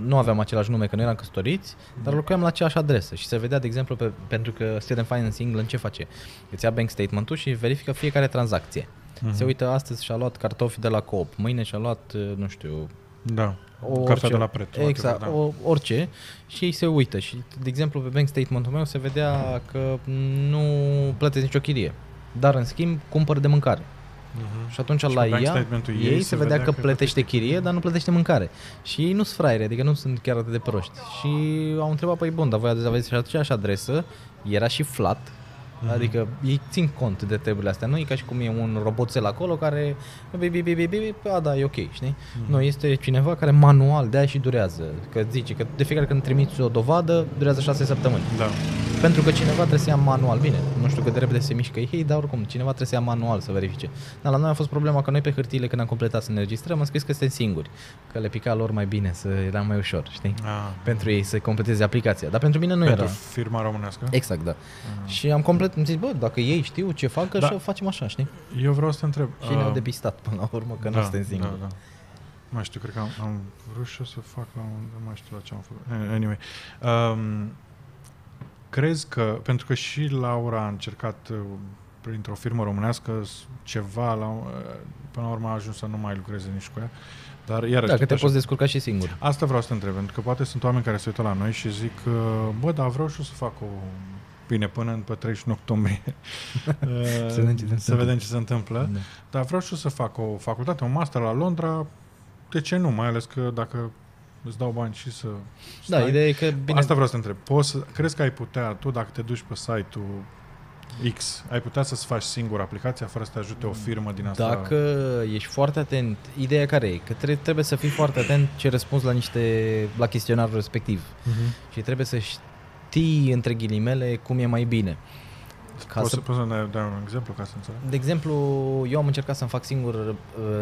nu aveam același nume, că nu eram căsătoriți, dar lucram la aceeași adresă și se vedea, de exemplu, pe, pentru că Student Finance England ce face? Îți ia bank statement-ul și verifică fiecare tranzacție. Mhm. Se uită, astăzi și-a luat cartofi de la Coop, mâine și-a luat, uh, nu știu, Da. orice, Cartea de la preț. Exact, whatever, o, orice. Și ei se uită. Și, de exemplu, pe bank statement-ul meu se vedea că nu plătesc nicio chirie. Dar, în schimb, cumpăr de mâncare. Mhm. Și atunci Și la pe bank ea, statement-ul ei, se vedea că plătește chirie, dar nu plătește mâncare. Și ei nu sunt fraieri, adică nu sunt chiar atât de proști. Și au întrebat, păi bun, dar voi aveți și aceeași adresă, era și flat, Mhm. Adică ei țin cont de treburile astea. Nu e ca și cum e un roboțel acolo care... Bi, bi, bi, bi, bi, a, da, e ok, știi? Mhm. Nu, este cineva care manual, de aia și durează. Că zice că de fiecare când trimiți o dovadă, durează șase săptămâni. Da. Pentru că cineva trebuie să ia manual. Bine, nu știu cât de repede se mișcă ei, dar oricum, cineva trebuie să ia manual să verifice. Dar la noi a fost problema că noi pe hârtiile când am completat să ne registrăm, am scris că suntem singuri. Că le pica lor mai bine, să era mai ușor, știi? Ah. Pentru ei să completeze aplicația. Dar pentru mine nu Pentru era. firma românească? Exact, da. Ah. Și am complet, am zis, bă, dacă ei știu ce fac, Da. așa facem așa, știi? Eu vreau să te întreb. Și ne-au uh, depistat până la urmă, că da, nu suntem singuri. Da, da. Nu mai știu, cred că am, am vrut și eu să fac la un... Nu mai știu la ce am făcut. Eh, Anyway. Um, crezi că, pentru că și Laura a încercat uh, printr-o firmă românească s- ceva, la, uh, până la urmă a ajuns să nu mai lucreze nici cu ea, dar iarăși... Da, că tot te așa- poți descurca și singur. Asta vreau să te întreb, pentru că poate sunt oameni care se uită la noi și zic, uh, bă, dar vreau și eu să fac o... Bine, până în pe 31 octombrie. Uh, Să vedem ce se să întâmplă. vedem ce se întâmplă. Da. Dar vreau și eu să fac o facultate, un master la Londra. De ce nu? Mai ales că dacă îți dau bani și să Da, stai. ideea e că, bine, Asta vreau să te întreb. Poți să, crezi că ai putea, tu dacă te duci pe site-ul X, ai putea să-ți faci singur aplicația fără să te ajute o firmă din asta? Dacă ești foarte atent, ideea care e? Că tre- trebuie să fii foarte atent ce răspunzi la niște, la chestionarul respectiv. Uh-huh. Și trebuie să știi, între ghilimele, cum e mai bine. Ca poți să- să, poți să ne dai un exemplu ca să înțeleg? De exemplu, eu am încercat să-mi fac singur uh,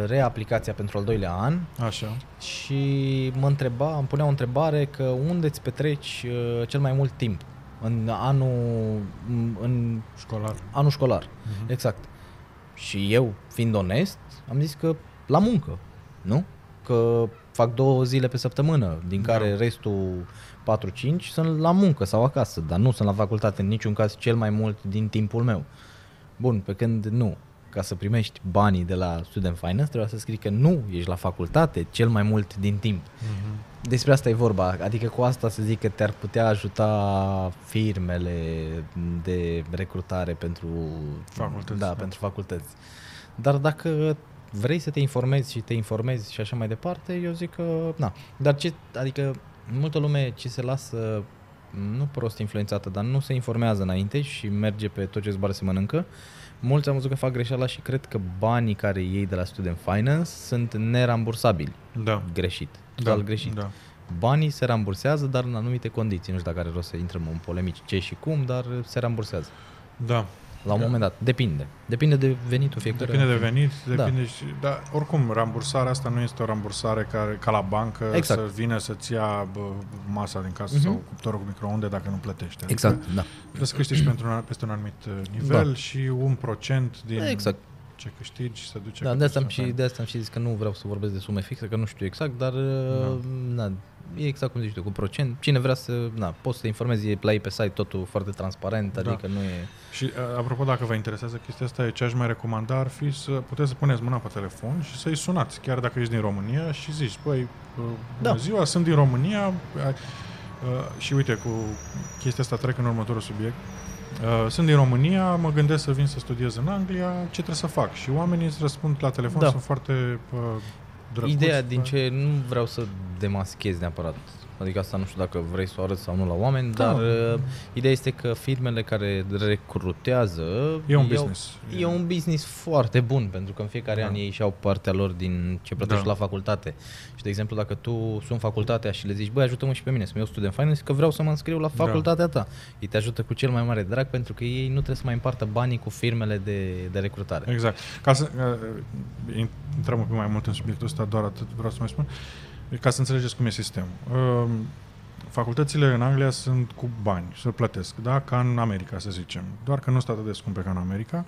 reaplicația pentru al doilea an Așa. și mă întreba, îmi punea o întrebare că unde îți petreci uh, cel mai mult timp în anul, în Școlar. anul școlar. Mhm. Exact. Și eu, fiind onest, am zis că la muncă, nu? Că fac două zile pe săptămână, din Da. care restul 4-5 sunt la muncă sau acasă, dar nu sunt la facultate în niciun caz cel mai mult din timpul meu. Bun, pe când nu. Ca să primești banii de la Student Finance, trebuie să scrii că nu ești la facultate cel mai mult din timp. Mhm. Despre asta e vorba, adică cu asta să zic că te-ar putea ajuta firmele de recrutare pentru Facultăți, Da, da. pentru facultăți. Dar dacă vrei să te informezi și te informezi și așa mai departe, eu zic că, na. Dar ce, adică multă lume ce se lasă nu prost influențată, dar nu se informează înainte și merge pe tot ce zboară se mănâncă. Mulți am văzut că fac greșeala și cred că banii care iei de la Student Finance sunt nerambursabili. Da. Greșit. Total da. greșit. Da. Banii se rambursează, dar în anumite condiții. Nu știu dacă are rost să intrăm în polemici ce și cum, dar se rambursează. Da. La un Da. moment dat. Depinde. Depinde de venitul fiecare. Depinde de venit, Da. depinde și... Dar oricum, rambursarea asta nu este o rambursare care, ca la bancă Exact. să vină să-ți ia bă, masa din casă Mhm. sau cuptorul cu microunde dacă nu plătești. Adică Exact, da. Trebuie să câștigi pentru un, peste un anumit uh, nivel Da. și un procent din Exact. Ce câștigi se duce Da, către de asta, am Student și, de asta am și zis că nu vreau să vorbesc de sume fixe, că nu știu exact, dar da. Na, e exact cum zici tu, cu procent. Cine vrea să, na, poți să te informezi, e la ei pe site totul foarte transparent, Da. adică nu e... Și uh, apropo, dacă vă interesează chestia asta, ce aș mai recomanda ar fi să puteți să puneți mâna pe telefon și să-i sunați, chiar dacă ești din România și zici, băi, uh, bună Da. ziua, sunt din România uh, uh, și uite, cu chestia asta trec în următorul subiect. Uh, sunt din România, mă gândesc să vin să studiez în Anglia, ce trebuie să fac? Și oamenii îți răspund la telefon, Da. sunt foarte uh, drăguți. Ideea din da. ce nu vreau să demaschez neapărat. Adică asta nu știu dacă vrei să o arăți sau nu la oameni, Da. dar uh, ideea este că firmele care recrutează E un iau- business. E un business foarte bun, pentru că în fiecare Da. an ei și-au partea lor din ce plătești Da. la facultate. Și, de exemplu, dacă tu sunt facultatea și le zici, băi, ajută-mă și pe mine să-mi iau student finance, că vreau să mă înscriu la Da. facultatea ta. Ei te ajută cu cel mai mare drag, pentru că ei nu trebuie să mai împartă banii cu firmele de, de recrutare. Exact. Ca să uh, intrăm un pic mai mult în subiectul ăsta, doar atât vreau să mai spun, ca să înțelegeți cum e sistemul. Uh, facultățile în Anglia sunt cu bani, se plătesc, da? Ca în America, să zicem. Doar că nu sunt atât de scumpe ca în America.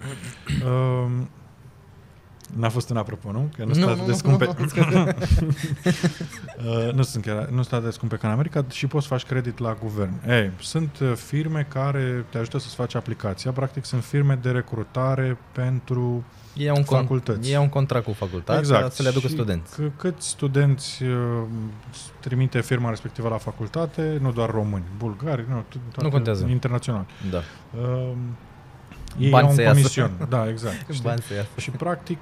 Uh, N-a fost în apropo, nu? Că nu sunt atât de scumpe. Uh, nu sunt chiar, nu sunt atât de scumpe ca în America și poți să faci credit la guvern. Ei, sunt uh, firme care te ajută să-ți faci aplicația. Practic sunt firme de recrutare pentru Ei au un, con- Facultăți. ei au un contract cu facultatea exact. să le aducă Și studenți. C- câți studenți uh, trimite firma respectivă la facultate, nu doar români, bulgari, nu, t- toate contează. internațional. Da. Uh, ei Bani au un să iasă. comision. Da, exact. știi? Bani să iasă. Și practic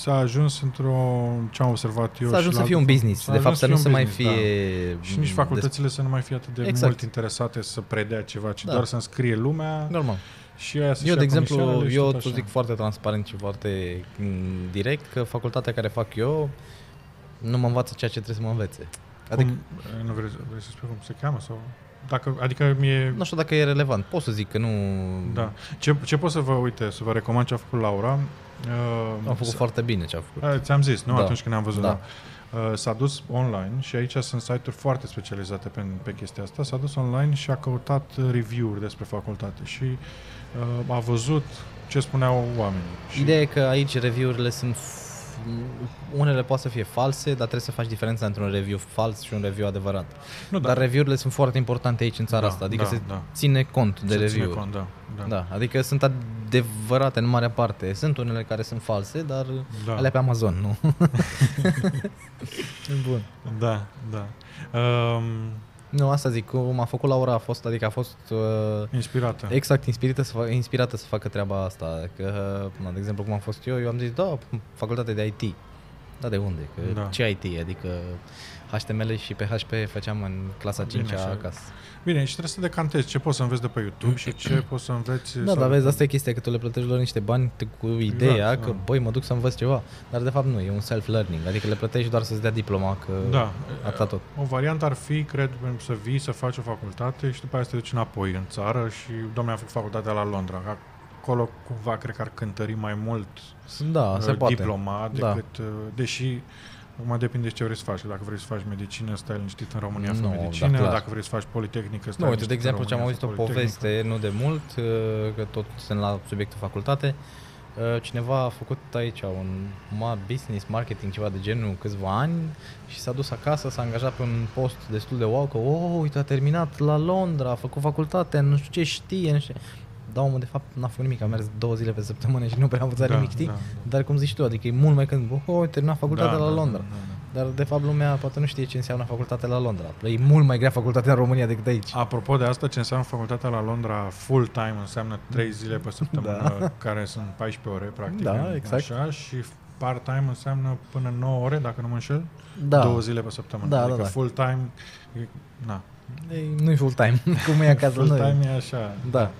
s-a ajuns într-o, ce am observat eu S-a ajuns și să la fie un altă- business. s-a De fapt, ajuns să nu fie se un mai business, fie... Da. Și nici facultățile să nu mai fie atât de Exact. mult interesate să predea ceva, ci Da. doar să înscrie lumea Normal. Și aia să-și Eu, ia de exemplu, comisioanele și eu tot îți așa. zic foarte transparent și foarte mm, direct că facultatea care fac eu nu mă învață ceea ce trebuie să mă învețe. Adică, Cum, nu vrei, vrei să spui cum se cheamă? Sau? Dacă, adică mie... nu știu dacă e relevant. Pot să zic că nu... Da. Ce, ce pot să vă, uite, să vă recomand ce a făcut Laura? Uh, Am făcut s- foarte bine ce a făcut. Uh, Ți-am zis, nu? Da. Atunci când am văzut. Da. Da. Uh, S-a dus online și aici sunt site-uri foarte specializate pe, pe chestia asta. S-a dus online și a căutat uh, review-uri despre facultate și uh, a văzut ce spuneau oamenii. Și, Ideea e că aici review-urile sunt... f- Unele pot să fie false, dar trebuie să faci diferența între un review fals și un review adevărat. nu, Dar review-urile sunt foarte importante aici în țara Da, asta, adică da, se da. ține cont de să ține review cont, da, da. Da, adică sunt adevărate în marea parte. Sunt unele care sunt false, dar Da. alea pe Amazon, nu? Bun. Da, da. Um, Nu, asta zic, cum a făcut Laura a fost, adică a fost uh, inspirată. exact inspirată să, facă, inspirată să facă treaba asta. Că, na, de exemplu, cum am fost eu, eu am zis, da, facultate de IT. Da, de unde? Că Da. Ce IT? Adică HTML și PHP făceam în clasa 5 Bine, așa. acasă. Bine, și trebuie să decantezi ce poți să înveți de pe YouTube și ce poți să înveți... Da, sau- dar vezi, asta e chestia, că tu le plătești lor niște bani te- cu ideea Exact, că, da. băi, mă duc să învăț ceva. Dar de fapt nu, e un self-learning, adică le plătești doar să-ți dea diploma, că Da. atâta tot. O variantă ar fi, cred, să vii, să faci o facultate și după aceea să te duci înapoi în țară și, domnule, am făcut facultatea la Londra. Acolo, cumva, cred că ar cântări mai mult Da, se uh, poate. diploma Da. decât, uh, deși Acum depinde de ce vrei să faci. Dacă vrei să faci medicină, stai liniștit în România, fă Nu, da, medicină. clar. Dacă vrei să faci politehnică, stai Nu, uite, liniștit de în exemplu, ce am România, auzit fă o politehnică. poveste nu de mult, uh, că tot sunt la subiectul facultate, uh, cineva a făcut aici un ma- business, marketing, ceva de genul, câțiva ani și s-a dus acasă, s-a angajat pe un post destul de wow, că, oh, uite, a terminat la Londra, a făcut facultate, nu știu ce știe, nu știu ce. Da, omul, de fapt, n-a făcut nimic, a mers două zile pe săptămână și nu prea a învățat Da, nimic, știi? da, Dar cum zici tu, adică e mult mai când, oh, a terminat facultatea Da, la da, Londra. da, da, Dar, de fapt, lumea poate nu știe ce înseamnă facultatea la Londra. E mult mai grea facultatea în România decât aici. Apropo de asta, ce înseamnă facultatea la Londra full-time înseamnă 3 zile pe săptămână, Da. care sunt 14 ore, practic. Da, exact. Așa, și part-time înseamnă până 9 ore, dacă nu mă înșel, Da. două zile pe săptămână. Da, da, adică da. full-time, e, na, E, nu-i full time, cum e acasă la noi. full-time e așa. Da.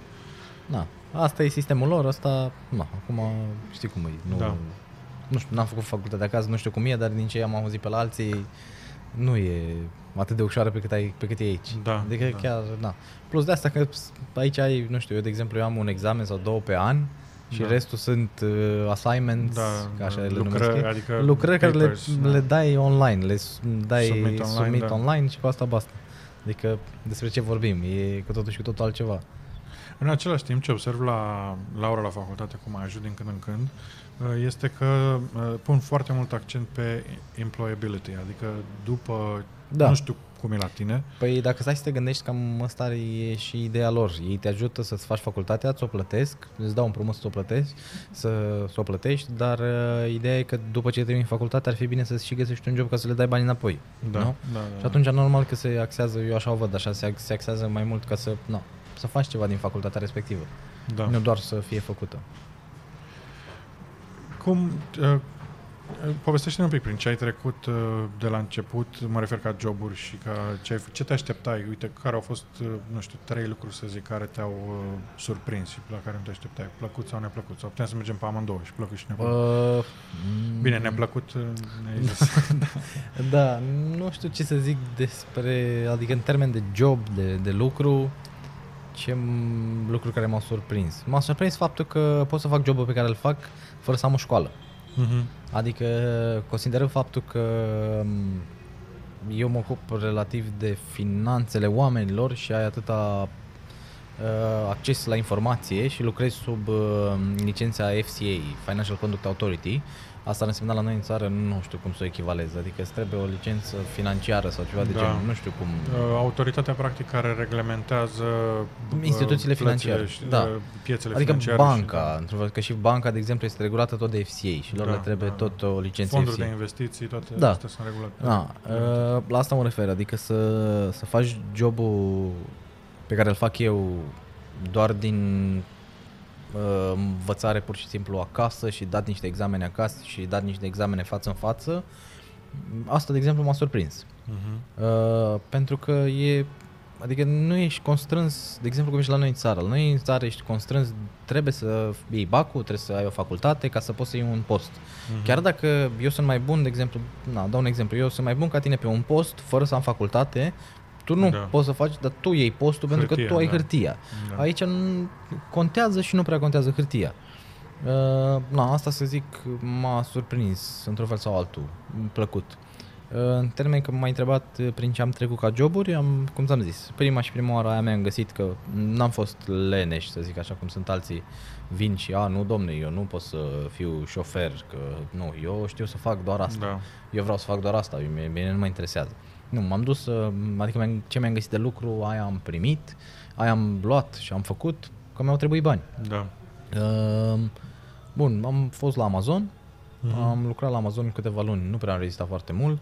Na. Asta e sistemul lor, asta, na, acum știi cum e. Nu, Da. nu știu, n-am făcut facultatea acasă, nu știu cum e, dar din ce am auzit pe la alții, nu e atât de ușoară pe cât, ai, pe cât e aici. Da, Adică da. chiar, na. Plus de asta că aici ai, nu știu, eu de exemplu, eu am un examen sau două pe an și Da. restul sunt uh, assignments, Da, ca așa da, le lucrări, numesc ei. adică lucrări care le, papers, da. le dai online, le s- dai Submit submit, online, submit da. online și cu asta basta. Adică despre ce vorbim, e cu totul și cu totul altceva. În același timp, ce observ la Laura la facultate, cum mai ajut din când în când, uh, este că uh, pun foarte mult accent pe employability, adică după, Da. nu știu cum e la tine, Păi dacă stai să te gândești, cam asta e și ideea lor. Ei te ajută să-ți faci facultatea, ți-o plătesc, îți dau un promos să o plătești, să, să o plătești, dar uh, ideea e că după ce termini facultatea ar fi bine să și găsești un job ca să le dai bani înapoi. da, Nu? da, da, Și atunci normal că se axează, eu așa o văd, așa se, se axează mai mult ca să, na, să faci ceva din facultatea respectivă. da. Nu doar să fie făcută. Cum, uh, uh, povestește un pic prin ce ai trecut uh, de la început, mă refer ca joburi și ca ce, ai, fă- ce te așteptai, uite, care au fost, uh, nu știu, trei lucruri, să zic, care te-au uh, surprins și la care nu te așteptai, plăcut sau neplăcut, sau putem să mergem pe amândouă și plăcut și neplăcut. Uh, Bine, neplăcut, uh, ne-ai zis. Da, nu știu ce să zic despre, adică în termen de job, de, de lucru, ce m- lucruri care m-au surprins. M-a surprins faptul că pot să fac jobul pe care îl fac fără să am o școală. Mhm. Adică considerăm faptul că m, eu mă ocup relativ de finanțele oamenilor și ai atâta uh, acces la informație și lucrez sub uh, licența FCA, Financial Conduct Authority. Asta ar însemna la noi în țară, nu știu cum să o echivalez, adică îți trebuie o licență financiară sau ceva de Da. genul, nu știu cum. Uh, Autoritatea, practic, care reglementează uh, Instituțiile plățile financiare, și, da. uh, piețele Adică financiare banca, și, într-un fel, că și banca, de exemplu, este regulată tot de FCA și lor Da, le trebuie da, tot o licență fonduri FCA. de investiții, toate Da. astea sunt regulate. Da, uh, la asta mă refer, adică să, să faci jobul pe care îl fac eu doar din uh, învățare pur și simplu acasă și dat niște examene acasă și dat niște examene față în față, asta, de exemplu, m-a surprins. Mhm. Uh, pentru că e Adică nu ești constrâns, de exemplu cum ești la noi în țară. La noi în țară ești constrâns, trebuie să iei bacul, trebuie să ai o facultate ca să poți să iei un post. Mhm. Chiar dacă eu sunt mai bun, de exemplu, na, dau un exemplu, eu sunt mai bun ca tine pe un post, fără să am facultate, tu nu Da. poți să faci, dar tu iei postul pentru că Hârtia, tu ai da. hârtia. Da. Aici nu contează și nu prea contează hârtia. Uh, na, asta să zic m-a surprins într-un fel sau altul, plăcut. Uh, în termen că m-ai întrebat uh, prin ce am trecut ca joburi, am, cum ți-am zis, prima și prima oară aia mea am găsit că n-am fost leneș, să zic așa cum sunt alții, vin și, a, nu domne, eu nu pot să fiu șofer, că nu, eu știu să fac doar asta. Da. Eu vreau să fac doar asta, eu- mie, mie nu mă interesează. Nu, m-am dus, uh, adică mi-am, ce mi-am găsit de lucru, aia am primit, aia am luat și am făcut, că mi-au trebuit bani. Da. Uh, bun, am fost la Amazon, Mhm. am lucrat la Amazon câteva luni, nu prea am rezistat foarte mult.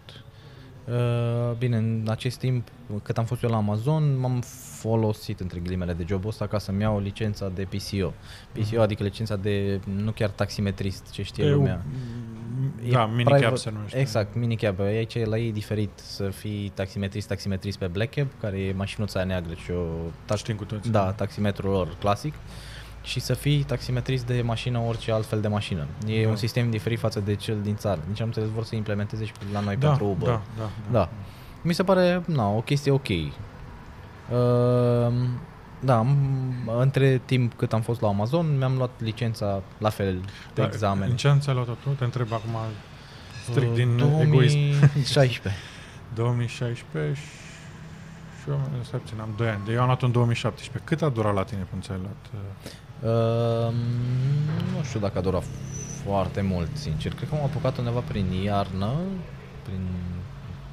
Uh, bine, în acest timp, cât am fost eu la Amazon, m-am folosit între ghilimele de jobul ăsta ca să-mi iau licența de PCO. PCO adică licența de, nu chiar taximetrist, ce știe E lumea. Un e Da, minicab private- se numește. Exact, minicab. Aici e la ei diferit să fii taximetrist, taximetrist pe Black Cab, care e mașinuța aia neagră și o tax- Știm cu toți. da, taximetrul lor clasic și să fii taximetrist de mașină, orice altfel de mașină. E Da. un sistem diferit față de cel din țară. Nici am înțeles vor să implementeze și la noi da, pentru Uber. da, da, Da. Mi se pare, na, o chestie ok. Uh, da, m- între timp cât am fost la Amazon, mi-am luat licența la fel de Da, examen. În ce an ți-ai luat tu? Te întreb acum strict Uh, din egoism. 2016. 2016 și eu, stai puțin, am 2 ani. De eu am luat în 2017. Cât a durat la tine până ți-ai luat? uh, Uh, nu știu dacă a durat foarte mult, sincer. Cred că am apucat undeva prin iarnă, prin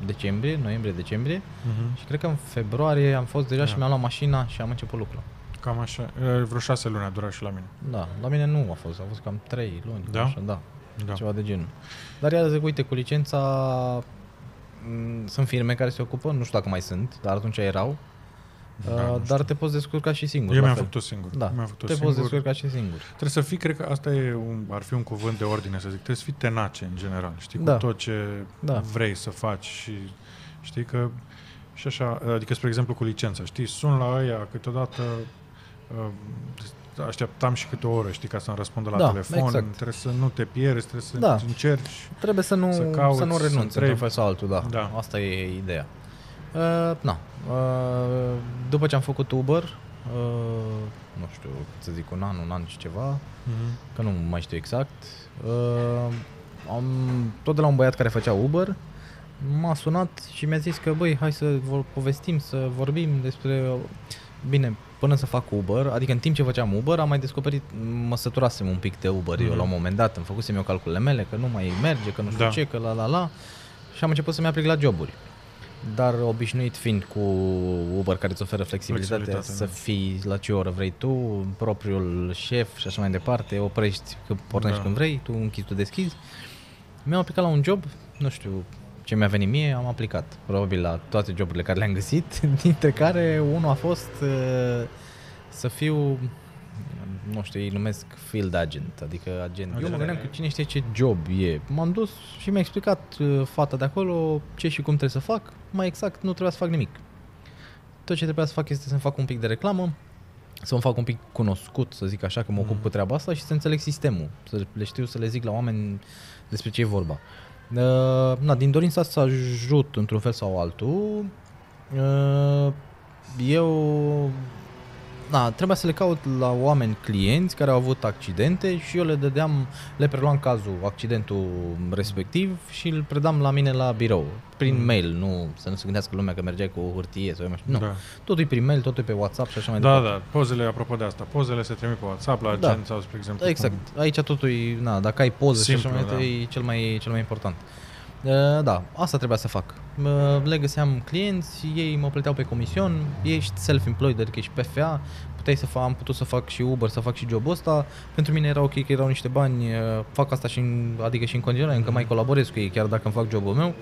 decembrie, noiembrie-decembrie Uh-huh. și cred că în februarie am fost deja Da. și mi-am luat mașina și am început lucrul. Cam așa. Uh, Vreo șase luni a durat și la mine. Da, la mine nu a fost, a fost cam 3 luni, Da? așa, da. Da. ceva de genul. Dar iar zic, uite, cu licența m, sunt firme care se ocupă, nu știu dacă mai sunt, dar atunci erau, Da, uh, nu dar știu. te poți descurca și singur. Eu la mi-am fel. făcut-o singur. Da, mi-am făcut-o te singur. poți descurca și singur. Trebuie să fii, cred că asta e un, ar fi un cuvânt de ordine, să zic. Trebuie să fii tenace, în general. Știi, Da. cu tot ce Da. vrei să faci și știi că și așa, adică, spre exemplu, cu licența, știi, sun la ăia câteodată uh, așteptam și câte o oră, știi, ca să-mi răspundă la Da, telefon, exact. trebuie să nu te pierzi, trebuie să Da. încerci. Trebuie să nu, Să să, cauți, să nu să renunți întrebi. într-un fel sau altul, da. Da. Asta e ideea. Uh, na. Uh, după ce am făcut Uber, uh, nu știu, să zic un an, un an și ceva, Mm-hmm. că nu mai știu exact, uh, am, tot de la un băiat care făcea Uber, m-a sunat și mi-a zis că, băi, hai să vor, povestim, să vorbim despre... Bine, până să fac Uber, adică în timp ce făceam Uber, am mai descoperit, mă săturasem un pic de Uber eu Mhm. la un moment dat, îmi făcusem eu calculele mele, că nu mai merge, că nu știu Da. ce, că la la la, și am început să-mi aplic la joburi. Dar obișnuit fiind cu Uber care îți oferă flexibilitatea Flexibilitate, să da. fii la ce oră vrei tu, propriul șef și așa mai departe, oprești că pornești Da. când vrei, tu închizi, tu deschizi. Mi-am aplicat la un job, nu știu ce mi-a venit mie, am aplicat probabil la toate joburile care le-am găsit, dintre care unul a fost uh, să fiu nu știu, ei numesc field agent, adică agent. Eu mă gândeam că cine știe ce job e. M-am dus și mi-a explicat uh, fata de acolo ce și cum trebuie să fac. Mai exact, nu trebuia să fac nimic. Tot ce trebuia să fac este să-mi fac un pic de reclamă, să mă fac un pic cunoscut, să zic așa, că mă ocup Mhm. cu treaba asta și să înțeleg sistemul, să le știu să le zic la oameni despre ce e vorba. Uh, na, din dorința să ajut într-un fel sau altul, uh, eu na, trebuia să le caut la oameni clienți care au avut accidente și eu le dădeam, le preluam cazul, accidentul respectiv și îl predam la mine la birou, prin Mm. mail, nu să nu se gândească lumea că mergeai cu o hârtie sau eu mai știu. Nu, Da. totul e prin mail, totul e pe WhatsApp și așa mai Da, departe. da, pozele, apropo de asta, pozele se trimit pe WhatsApp la Da. agent sau, spre exemplu, Exact. Aici totul e, na, dacă ai poză Simplu, și așa mai departe, da. e cel mai, cel mai important. Uh, Da, asta trebuia să fac. Uh, Le găseam clienți, ei mă plăteau pe comision, ești self-employed, adică ești PFA, puteai să fac, am putut să fac și Uber, să fac și jobul ăsta. Pentru mine era ok că erau niște bani, uh, fac asta și în, adică și în continuare, încă mai colaborez cu ei, chiar dacă îmi fac jobul meu.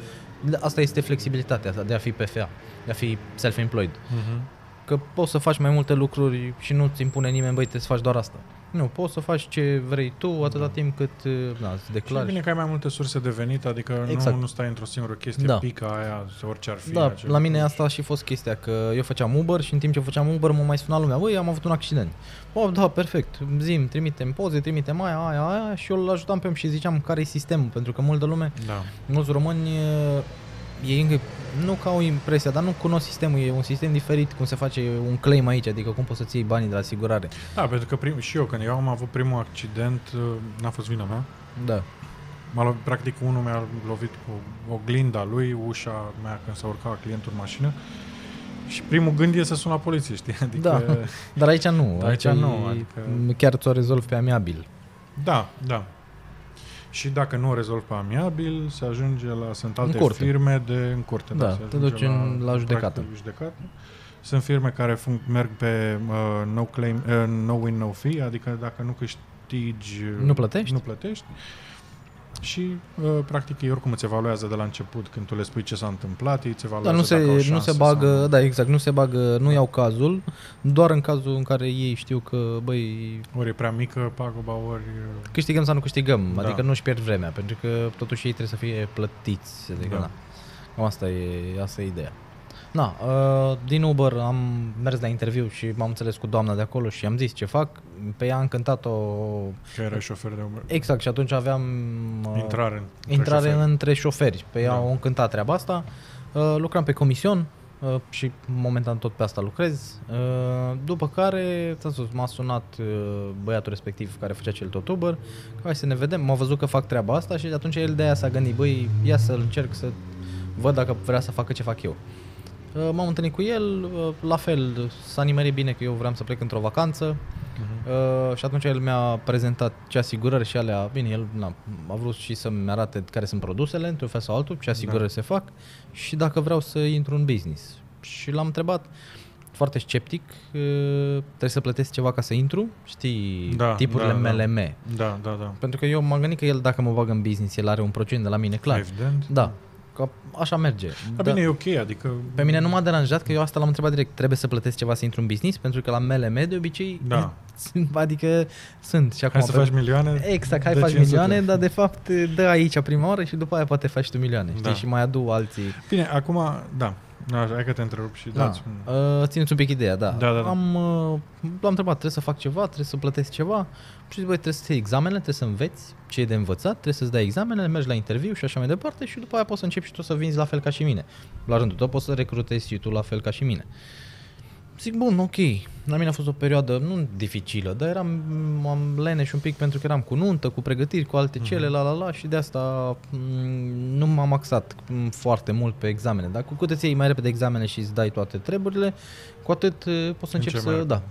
Asta este flexibilitatea asta de a fi PFA, de a fi self-employed. Mhm. Că poți să faci mai multe lucruri și nu ți impune nimeni, băi, trebuie să faci doar asta. Nu, poți să faci ce vrei tu atâta timp cât uh, na, îți Și e declari. bine că ai mai multe surse de venit, adică Exact. nu, nu stai într-o singură chestie, Da. pica aia, orice ar fi. Da, acel la mine lucru. asta a și fost chestia, că eu făceam Uber și în timp ce făceam Uber mă mai suna lumea, băi, am avut un accident. Oh, da, perfect, zim, trimitem poze, trimitem aia, aia, aia și eu îl ajutam pe om și ziceam care e sistemul, pentru că multă lume, Da. mulți români, uh, ei încă nu că au impresia, dar nu cunosc sistemul, e un sistem diferit, cum se face un claim aici, adică cum poți să-ți iei banii de la asigurare. Da, pentru că prim, și eu, când eu am avut primul accident, uh, n-a fost vina mea. Da. M-a lovit, practic, unul mi-a lovit cu oglinda lui, ușa mea când s-a urcat clientul în mașină. Și primul gând e să sun la poliție, știi? Adică, Da. Dar aici nu, Dar aici aici, nu, e- adică- chiar ți-o rezolvi pe amiabil. Da, da. Și dacă nu o rezolv pe amiabil, se ajunge la... Sunt alte curte. firme de în curte. Da, se te ajunge duci în- la judecată. practic, judecată. Sunt firme care func- merg pe uh, no claim, uh, no win, no fee, adică dacă nu câștigi... uh, Nu plătești? Nu plătești. Și uh, practic ei oricum îți evaluează de la început când tu le spui ce s-a întâmplat, ei îți evaluează Dar nu se, dacă au nu șanse se bagă, sau... da, exact, nu se bagă, nu iau cazul, doar în cazul în care ei știu că, băi, Ori e prea mică paguba, ori... uh, câștigăm sau nu câștigăm, Da. adică nu-și pierd vremea, pentru că totuși ei trebuie să fie plătiți, adică Da. da. Cam asta e, asta e ideea. Na, uh, din Uber am mers la interviu și m-am înțeles cu doamna de acolo și am zis ce fac. Pe ea a încântat-o... Că era șofer de Uber. Exact, și atunci aveam... uh, Intrare. între intrare șoferi. între șoferi. Pe ea Da. au încântat treaba asta. Uh, lucram pe comision uh, și momentan tot pe asta lucrez. Uh, după care, ți-am spus, m-a sunat uh, băiatul respectiv care făcea cel tot Uber. Că hai să ne vedem. M-a văzut că fac treaba asta și atunci el de aia s-a gândit, băi, ia să încerc să văd dacă vrea să facă ce fac eu. Uh, M-am întâlnit cu el, uh, la fel, s-a nimerit bine că eu vreau să plec într-o vacanță Mhm. uh, și atunci el mi-a prezentat ce asigurări și alea, bine, el na, a vrut și să-mi arate care sunt produsele, într-un fel sau altul, ce asigurări Da. se fac și dacă vreau să intru în business. Și l-am întrebat, foarte sceptic, uh, trebuie să plătesc ceva ca să intru, știi, Da, tipurile da, da. MLM. Da, da, da. Pentru că eu m-am gândit că el, dacă mă bag în business, el are un procent de la mine, clar. Evident. Da, că așa merge. Da, bine, e ok, adică... Pe mine nu m-a deranjat că eu asta l-am întrebat direct. Trebuie să plătesc ceva să intru în business? Pentru că la MLM de obicei, Da. sunt, adică sunt. Și acum Hai să pe- faci milioane? Exact, hai de faci 500. milioane, dar de fapt dă aici prima oară și după aia poate faci tu milioane, știi? Da. Și mai adu alții. Bine, acum, da. Da, hai că te întrerup și Da. dați Uh, țineți un pic ideea, da. Da, da, da. Am, uh, l-am întrebat, trebuie să fac ceva, trebuie să plătesc ceva. Și zic, băi, trebuie să iei examenele, trebuie să înveți ce e de învățat, trebuie să-ți dai examenele, mergi la interviu și așa mai departe și după aia poți să începi și tu să vinzi la fel ca și mine. La rândul tău poți să recrutezi și tu la fel ca și mine. Zic, bun, ok. La mine a fost o perioadă nu dificilă, dar eram am leneș un pic pentru că eram cu nuntă, cu pregătiri, cu alte cele, la la la și de asta m, nu m-am axat m, foarte mult pe examene. Dar cu cât îți iei mai repede examene și îți dai toate treburile, cu atât eh, poți să Începi începi mai să... repede. Da.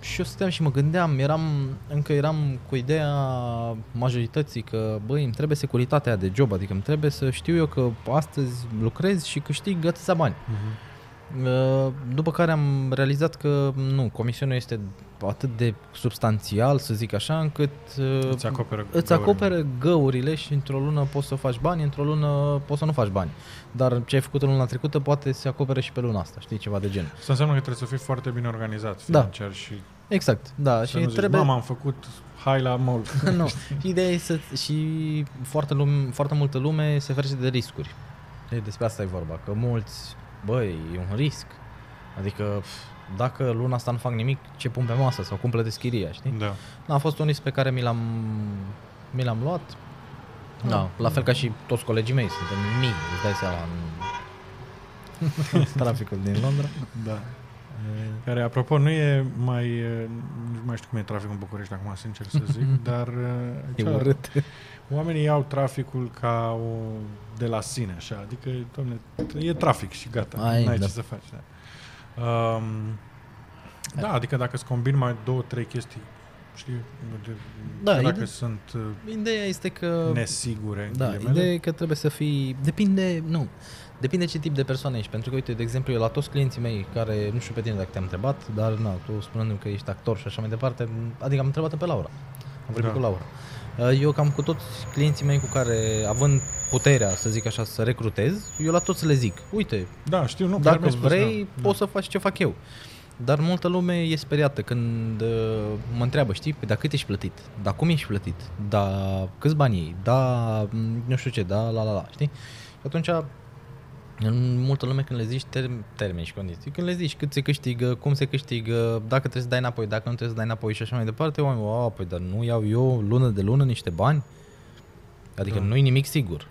Și eu stăteam și mă gândeam, eram, încă eram cu ideea majorității că, băi, îmi trebuie securitatea aia de job, adică îmi trebuie să știu eu că astăzi lucrez și câștig atâția bani. Mhm. Uh, După care am realizat că nu, comisionul este atât de substanțial, să zic așa, încât uh, Îți acoperă îți găurile. acoperă găurile și într-o lună poți să faci bani, într-o lună poți să nu faci bani. Dar ce ai făcut în luna trecută poate se acopere și pe luna asta, știi, ceva de genul. Asta înseamnă că trebuie să fii foarte bine organizat Da. financiar și Exact, da, să și nu zici, trebuie... mama, am făcut hai la mall. nu, și ideea e să... și foarte, lume, foarte multă lume se ferește de riscuri. E, despre asta e vorba, că mulți, băi, e un risc. Adică, pf, dacă luna asta nu fac nimic, ce pun pe masă sau cum plătesc chiria, știi? Da. Da, a fost un risc pe care mi l-am, mi l-am luat. Da, la fel ca și toți colegii mei, suntem mii, îți dai seama, în traficul din Londra. Da. Care, apropo, nu e mai... e, Nu mai știu cum e traficul în București acum, sincer să zic, dar... E cea- urât. Oamenii iau traficul ca o, de la sine, așa. Adică, domne, e trafic și gata. Ai, N-ai da. ce să faci. Da. Um, da, adică dacă îți combini mai două, trei chestii, știi, de, Da, chiar dacă ide- sunt uh, Ideea este că... nesigure, Da, ghilimele, ideea e că trebuie să fii... Depinde, nu, depinde ce tip de persoană ești. Pentru că, uite, de exemplu, eu la toți clienții mei care, nu știu pe tine dacă te-am întrebat, dar, na, tu spunându-mi că ești actor și așa mai departe, adică am întrebat pe Laura. Am vorbit Da. cu Laura. Uh, Eu cam cu toți clienții mei cu care, având puterea, să zic așa, să recrutez, eu la toți le zic, uite, Da, știu, nu, chiar dacă mi-ai spus, vrei, da, poți să faci ce fac eu. Dar multă lume e speriată când uh, mă întreabă, știi, păi, dar cât ești plătit? Dar cum ești plătit? Da, câți bani iei? Da, m, nu știu ce, da, la la la, știi? Și atunci, în multă lume când le zici term, termeni și condiții, când le zici cât se câștigă, cum se câștigă, dacă trebuie să dai înapoi, dacă nu trebuie să dai înapoi și așa mai departe, oamenii, wow, păi dar nu iau eu lună de lună niște bani? Adică Da. nu-i nimic sigur.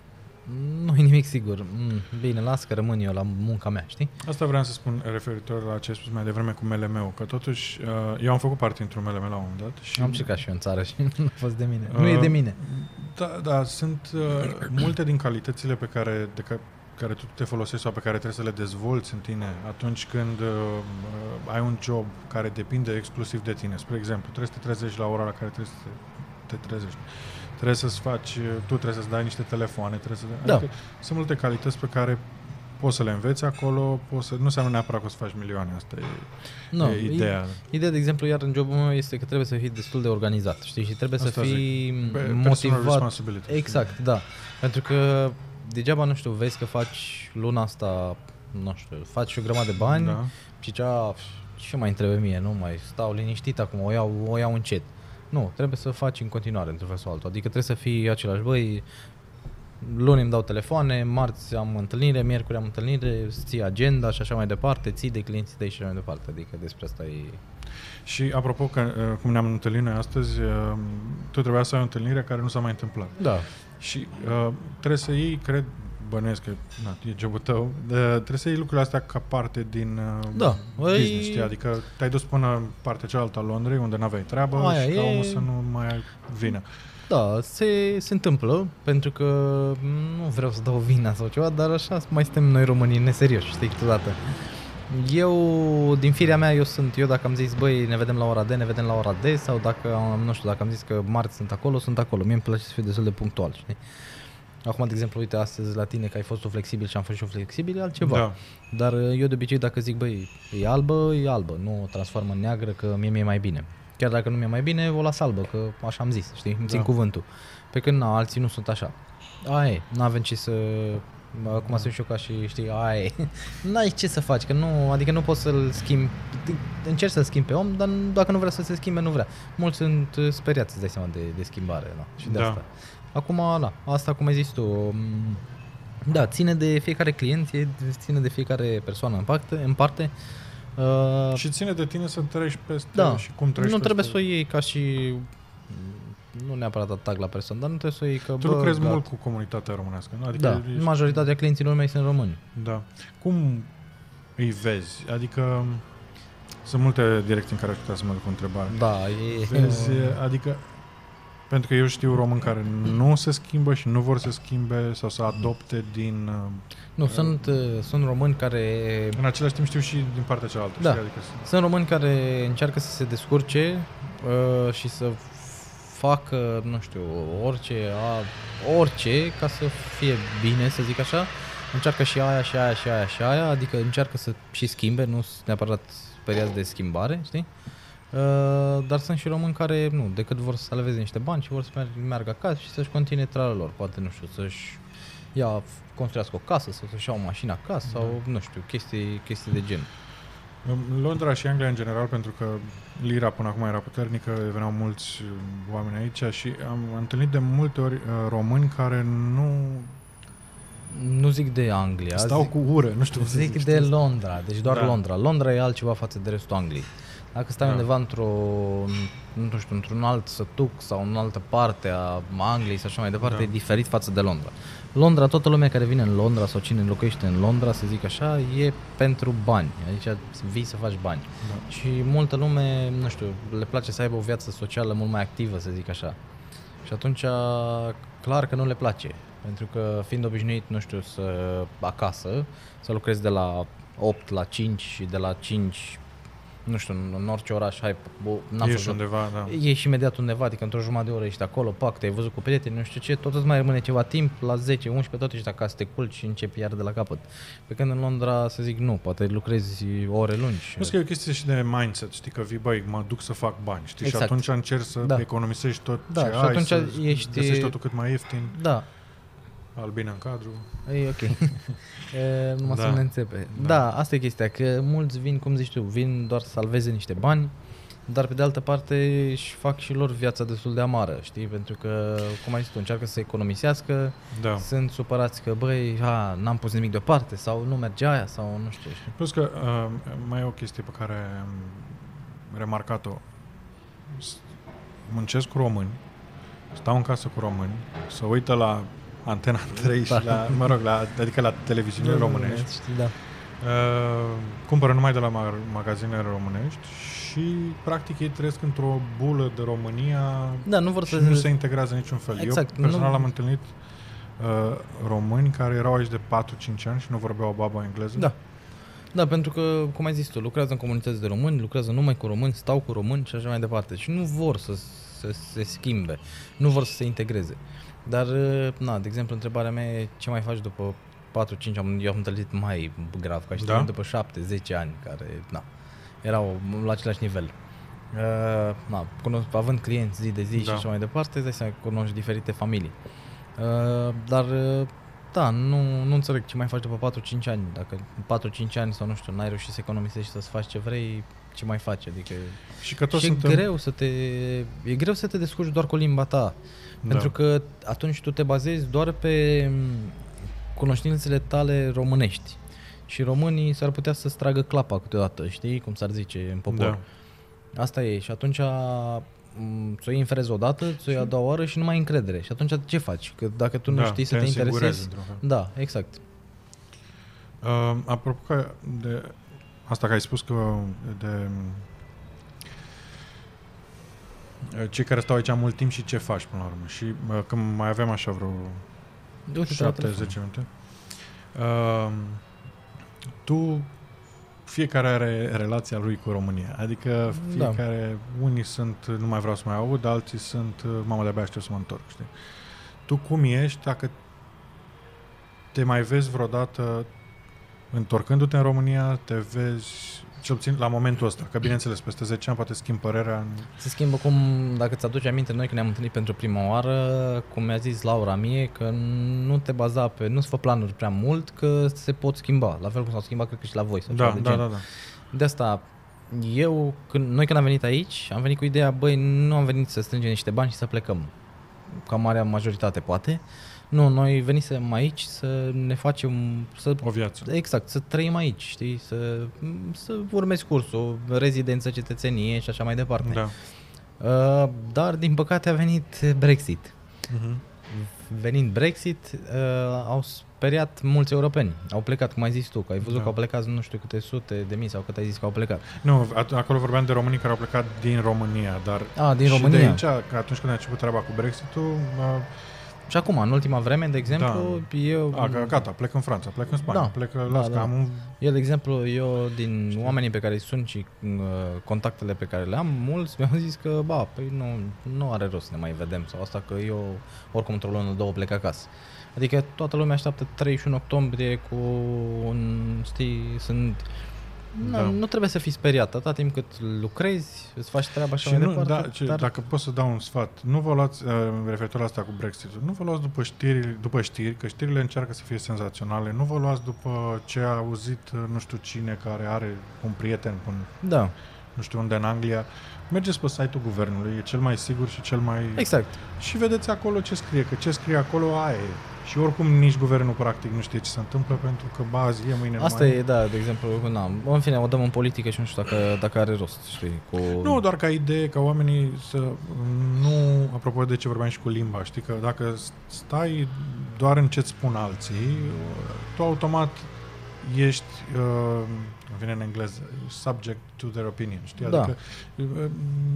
Nu-i nimic sigur. Mm, bine, las că rămân eu la munca mea, știi? Asta vreau să spun referitor la ce ai spus mai devreme cu MLM-ul, că totuși uh, eu am făcut parte într-un MLM la un moment dat și Am încercat și eu în țară și nu a fost de mine. Nu e de mine. Da, da, sunt uh, multe din calitățile pe care, de ca, care tu te folosești sau pe care trebuie să le dezvolți în tine atunci când uh, uh, ai un job care depinde exclusiv de tine. Spre exemplu, trebuie să te trezești la ora la care trebuie să te, te trezești. Trebuie să-ți faci, uh, tu trebuie să-ți dai niște telefoane, trebuie să... Da. Adică sunt multe calități pe care poți să le înveți acolo, poți să, nu înseamnă neapărat că o să faci milioane, asta e, No, e ideea. Ideea, de exemplu, iar în jobul meu este că trebuie să fii destul de organizat, știi? Și trebuie Asta să fii Pe- personal motivat. responsibility. Exact, da. Pentru că degeaba, nu știu, vezi că faci luna asta, nu știu, faci o grămadă de bani Da. și cea, ce mai trebuie mie, nu mai stau liniștit acum, o iau, o iau încet. Nu, trebuie să faci în continuare, într-un fel sau altul. Adică trebuie să fii același, băi, luni îmi dau telefoane, marți am întâlnire, miercuri am întâlnire, îți ții agenda și așa mai departe, ții de clienții tăi și așa mai departe. Adică despre asta e... Și apropo, că, uh, cum ne-am întâlnit noi astăzi, uh, tu trebuia să ai o întâlnire care nu s-a mai întâmplat. Da. Și uh, trebuie să iei, cred, bănuiesc că na, e jobul tău, de, trebuie să iei lucrurile astea ca parte din uh, Da, business, Păi- știi? Adică te-ai dus până în partea cealaltă a Londrei, unde n-aveai treabă Aia și ca e- omul să nu mai vină. Da, se, se întâmplă, pentru că nu vreau să dau vina sau ceva, dar așa mai suntem noi românii neserioși, știi, câteodată. Eu, din firea mea, eu sunt, eu dacă am zis, băi, ne vedem la ora D, ne vedem la ora D, sau dacă, am, nu știu, dacă am zis că marți sunt acolo, sunt acolo. Mie îmi place să fiu destul de punctual, știi? Acum, de exemplu, uite, astăzi la tine că ai fost tu flexibil și am fost și eu flexibil, e altceva. Da. Dar uh, eu de obicei dacă zic, băi, e albă, e albă, nu o transform în neagră că mie mi-e mai bine. Chiar dacă nu mi-e mai bine, o las albă, că așa am zis, știi, îmi țin Da. cuvântul. Pe când na, alții nu sunt așa. Aia e, n-avem ce să... Acum sunt și eu ca și, știi, aia e. N-ai ce să faci, că nu, adică nu poți să-l schimbi, încerci să-l schimbi pe om, dar dacă nu vrea să se schimbe, nu vrea. Mulți sunt uh, speriați, îți dai seama, de, de schimbare, da, și de Da. asta. Acum, da, asta cum ai zis tu, m, da, ține de fiecare client, e- ține de fiecare persoană în parte. În parte. Uh, Și ține de tine să treci peste da, și cum treci nu trebuie peste. să o iei ca și nu neapărat atac la persoană, dar nu trebuie să o iei că Tu bă, lucrezi gata. mult cu comunitatea românească, nu? Adică Da, ești- majoritatea clienților mei sunt români. Da. Cum îi vezi? Adică sunt multe direcții în care aș putea să mă duc cu întrebare. Da, e... Vezi, adică pentru că eu știu români care nu se schimbă și nu vor să schimbe sau să adopte din... uh, Nu, sunt, uh, sunt români care În același timp știu și din partea cealaltă. Da. Știi? Adică sunt- Sunt români care încearcă să se descurce uh, și să facă, nu știu, orice, a, orice ca să fie bine, să zic așa. Încearcă și aia, și aia, și aia, și aia, adică încearcă să și schimbe, nu sunt neapărat speriați de schimbare, știi? Uh, dar sunt și români care, nu, decât vor să salveze niște bani și vor să merg- meargă acasă și să-și continue tralul lor. Poate, nu știu, să-și ia, construiască o casă sau să-și ia o mașină acasă sau, nu știu, chestii, chestii de gen. În Londra și Anglia în general, pentru că lira până acum era puternică, veneau mulți uh, oameni aici și am întâlnit de multe ori uh, români care nu Nu zic de Anglia, stau zic, cu ură, nu știu cum să zic zic, de știți? Londra, deci doar Da. Londra. Londra e altceva față de restul Angliei. Dacă stai Da. undeva într-o, nu știu, într-un alt sătuc sau în altă parte a Angliei sau așa mai departe, Da. e diferit față de Londra. Londra, toată lumea care vine în Londra sau cine locuiește în Londra, să zic așa, e pentru bani. Adică vii să faci bani. Da. Și multă lume, nu știu, le place să aibă o viață socială mult mai activă, să zic așa. Și atunci, clar că nu le place. Pentru că fiind obișnuit, nu știu, să acasă, să lucrezi de la 8 la 5 și de la 5, nu știu, în, în orice oraș, hai, bo, n-am Ești fost, undeva, da. Ieși imediat undeva, adică într-o jumătate de oră ești acolo, pac, te-ai văzut cu prieteni, nu știu ce, tot îți mai rămâne ceva timp, la 10, 11, tot ești acasă, te culci și începi iar de la capăt. Pe când în Londra, să zic, nu, poate lucrezi ore lungi. Nu că e o chestie și de mindset, știi, că vii, băi, mă duc să fac bani, știi, Exact. și atunci încerci să Da. economisești tot Da, ce și ai, atunci să ești- găsești totul cât mai ieftin, Da, albine în cadru. E ok. e, numai Da. să nu ne înțepe. Da. Da. da, asta e chestia, că mulți vin, cum zici tu, vin doar să salveze niște bani, dar pe de altă parte își fac și lor viața destul de amară, știi? Pentru că, cum ai zis tu, încearcă să economisească, Da. sunt supărați că, băi, a, n-am pus nimic deoparte sau nu merge aia sau nu știu. știi? Plus că uh, mai e o chestie pe care am remarcat-o. S- Muncesc cu români, stau în casă cu români, se uită la Antena 3 și Da. la, mă rog, la, adică la televiziunile românești, Știi, da. uh, cumpără numai de la ma- magazinele românești și practic ei trăiesc într-o bulă de România Da, nu vor și să... nu se integrează în niciun fel. Exact, Eu personal nu- am întâlnit uh, români care erau aici de 4-5 ani și nu vorbeau baba engleză. Da. Da, pentru că, cum ai zis tu, lucrează în comunități de români, lucrează numai cu români, stau cu români și așa mai departe. Și nu vor să, să se schimbe, nu vor să se integreze. Dar, na, de exemplu, întrebarea mea e ce mai faci după 4-5 am, eu am întâlnit mai grav ca și Da? da? după 7-10 ani care na, erau la același nivel. Uh, na, cunosc, având clienți zi de zi Da. și așa mai departe, îți dai seama că cunoști diferite familii. Uh, dar uh, da, nu, nu înțeleg ce mai faci după 4-5 ani. Dacă în 4-5 ani sau nu știu, n-ai reușit să economisești să-ți faci ce vrei, ce mai faci? Adică Și că toți și suntem... e greu să te e greu să te descurci doar cu limba ta. Da. Pentru că atunci tu te bazezi doar pe m, cunoștințele tale românești. Și românii s-ar putea să-ți tragă clapa câteodată, știi? Cum s-ar zice în popor. Da. Asta e. Și atunci m, ți-o iei în freză o dată, ți-o iei a doua oară și nu mai ai încredere. Și atunci ce faci? Că dacă tu nu Da, știi să te te însingurezi interesezi... într-un fel. Da, exact. Uh, apropo că de asta că ai spus că de uh, cei care stau aici mult timp și ce faci până la urmă. Și uh, când mai avem așa vreo Uite-te la telefon. 7-10 minute, uh, tu fiecare are relația lui cu România. Adică Da. fiecare, unii sunt, nu mai vreau să mai aud, alții sunt, uh, mamă, de-abia aștept să mă întorc, știi? Tu cum ești dacă te mai vezi vreodată întorcându-te în România, te vezi, cel puțin la momentul ăsta, că bineînțeles, peste 10 ani poate schimbi părerea în... Se schimbă cum, dacă ți-aduci aminte, noi când ne-am întâlnit pentru prima oară, cum mi-a zis Laura mie, că nu te baza pe, nu-ți fă planuri prea mult, că se pot schimba, la fel cum s-au schimbat, cred că și la voi. Sau Da, ceva de da, gen. da, da. De asta, eu, când, noi când am venit aici, am venit cu ideea, băi, nu am venit să strângem niște bani și să plecăm. Ca marea majoritate, poate. Nu, noi venisem aici să ne facem, să O viață. Exact, să trăim aici, știi, să, să urmezi cursul, rezidență, cetățenie și așa mai departe. Da. Uh, dar, din păcate, a venit Brexit. Mhm. Venind Brexit, uh, au speriat mulți europeni. Au plecat, cum ai zis tu, că ai văzut Da. că au plecat nu știu câte sute de mii sau cât ai zis că au plecat. Nu, at- acolo vorbeam de românii care au plecat din România, dar A, din și România. de aici, că atunci când a început treaba cu Brexit-ul, a, Și acum, în ultima vreme, de exemplu, eu... a, că gata, plec în Franța, plec în Spania, Da, plec, da, las că da. am un... Eu, de exemplu, eu din Știu. oamenii pe care îi sun și uh, contactele pe care le am, mulți mi-au zis că, ba, păi nu, nu are rost să ne mai vedem sau asta că eu oricum într-o lună, două plec acasă. Adică toată lumea așteaptă 31 octombrie cu un, știi, sunt... Nu, Da. nu trebuie să fii speriat, atâta timp cât lucrezi, îți faci treaba și Și mai nu, departe. da, ce, dar... dacă pot să dau un sfat, nu vă luați, uh, referitor la asta cu Brexit-ul, nu vă luați după știri, după știri, că știrile încearcă să fie senzaționale, nu vă luați după ce a auzit uh, nu știu cine care are un prieten în Da, nu știu unde în Anglia, mergeți pe site-ul guvernului, e cel mai sigur și cel mai... exact. Și vedeți acolo ce scrie, că ce scrie acolo aia e. Și oricum nici guvernul practic nu știe ce se întâmplă pentru că ba azi e, mâine Asta nu mai e, da, de exemplu, na, în fine, o dăm în politică și nu știu dacă, dacă are rost, știi, cu... Nu, doar ca idee, ca oamenii să nu, apropo de ce vorbeam și cu limba, știi că dacă stai doar în ce-ți spun alții, tu automat ești, uh, îmi vine în engleză, subject to their opinion, știi? Da. Adică uh,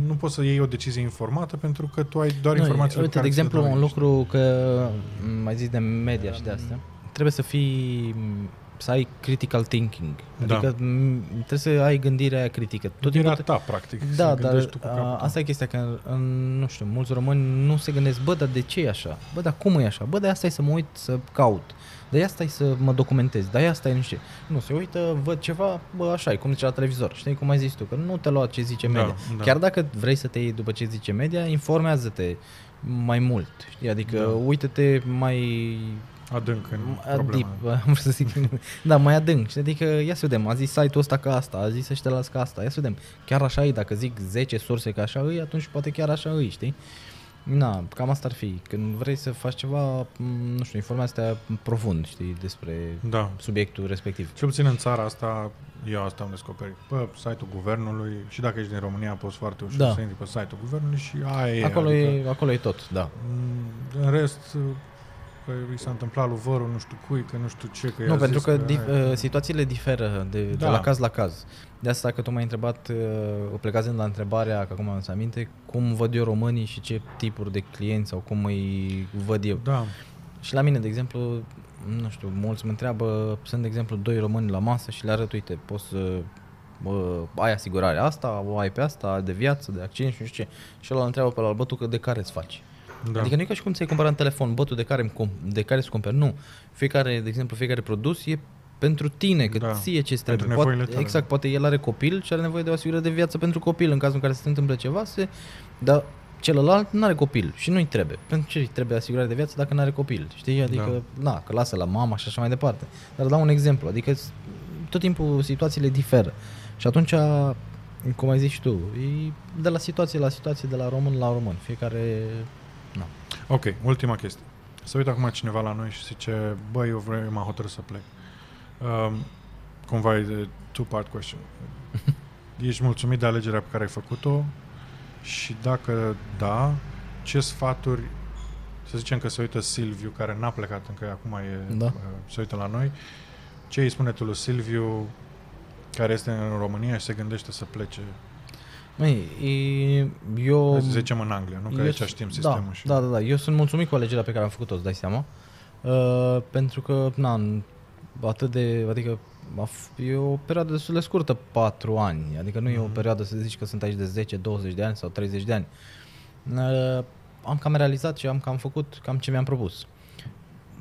nu poți să iei o decizie informată pentru că tu ai doar Nu, informațiile Uite, pe de care ți le exemplu, dau un ei, lucru că m, mai zis de media și de astea, trebuie să fii m, să ai critical thinking. Da. Adică m, trebuie să ai gândirea aia critică. Tot Gândirea timpul ta, practic. da, să dar gândești tu cu a, capul. asta e chestia, că în, nu știu, mulți români nu se gândesc, bă, dar de ce e așa? Bă, dar cum e așa? Bă, de asta e să mă uit să caut. De asta e să mă documentez, de asta e nu știu. ce. Nu, se uită, văd ceva, bă, așa e, cum zice la televizor. Știi cum ai zis tu, că nu te lua ce zice Da, media. da. Chiar dacă vrei să te iei după ce zice media, informează-te mai mult. Știi? Adică Da. uite-te mai Adânc în deep, problema. am vrut să zic. da, mai adânc. Știi? Adică ia să vedem, a zis site-ul ăsta ca asta, a zis ăștia la ca asta. Ia să vedem. Chiar așa e, dacă zic 10 surse ca așa îi, atunci poate chiar așa îi, știi? Na, cam asta ar fi. Când vrei să faci ceva, m, nu știu, informația profund, știi, despre Da. subiectul respectiv. Cel puțin în țara asta, eu asta am descoperit. Pe site-ul guvernului și dacă ești din România, poți foarte ușor Da. să intri pe site-ul guvernului și aia e. Acolo, adică, e, acolo e tot, da. m, În rest, că i s-a întâmplat lui Văru, nu știu cui, că nu știu ce, că Nu, i-a pentru zis că că dif- aia e. uh, situațiile diferă de, de Da. la caz la caz. De asta că tu m-ai întrebat, uh, plecazând la întrebarea, că acum am să aminte, cum văd eu românii și ce tipuri de clienți sau cum îi văd eu. Da, Și la mine, de exemplu, nu știu, mulți mă întreabă, sunt, de exemplu, doi români la masă și le arăt, uite, poți să bă, ai asigurarea asta, o ai pe asta, de viață, de accident și nu știu ce. Și ăla îl întreabă pe la bă, tu că de care îți faci? Da. Adică nu e ca și cum ți-ai cumpărat în telefon botul de care, de care să cumperi. Nu. Fiecare, de exemplu, fiecare produs e pentru tine, că da. ție ce trebuie. Poate, tale. exact, poate el are copil și are nevoie de o asigurare de viață pentru copil în cazul în care se întâmplă ceva, se, dar celălalt nu are copil și nu-i trebuie. Pentru ce îi trebuie asigurare de viață dacă nu are copil? Știi? Adică, da. na, că lasă la mama și așa mai departe. Dar dau un exemplu, adică tot timpul situațiile diferă. Și atunci, cum ai zis și tu, e de la situație la situație, de la român la român. Fiecare... Na. Ok, ultima chestie. Să uită acum cineva la noi și zice, băi, eu vreau, m-am hotărât să plec. Um, cumva e de two-part question. Ești mulțumit de alegerea pe care ai făcut-o și dacă da, ce sfaturi să zicem că se uită Silviu, care n-a plecat încă, acum e, da. Uh, se uită la noi, ce îi spune tu lui Silviu, care este în România și se gândește să plece? Măi, eu... Să zicem în Anglia, nu? Că aici știm da, sistemul. Da, și... da, da, da. Eu sunt mulțumit cu alegerea pe care am făcut-o, îți dai seama. Uh, pentru că, na, atât de, adică e o perioadă destul de scurtă, 4 ani. Adică nu mm-hmm. e o mhm. perioadă să zici că sunt aici de 10, 20 de ani sau 30 de ani. Uh, am cam realizat și am cam făcut cam ce mi-am propus.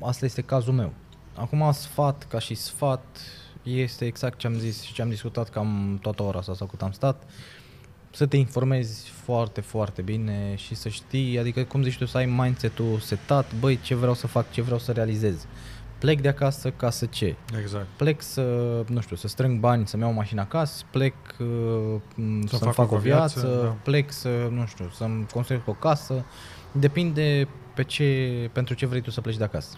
Asta este cazul meu. Acum sfat, ca și sfat, este exact ce am zis și ce am discutat cam toată ora asta sau cât am stat. Să te informezi foarte, foarte bine și să știi, adică cum zici tu, să ai mindset-ul setat, băi, ce vreau să fac, ce vreau să realizez. Uh, plec de acasă ca să ce? Exact. Plec să, nu știu, să strâng bani, să-mi iau mașina acasă, plec uh, să să-mi fac, fac o viață, viață da. plec să, nu știu, să-mi construiesc o casă. Depinde pe ce, pentru ce vrei tu să pleci de acasă.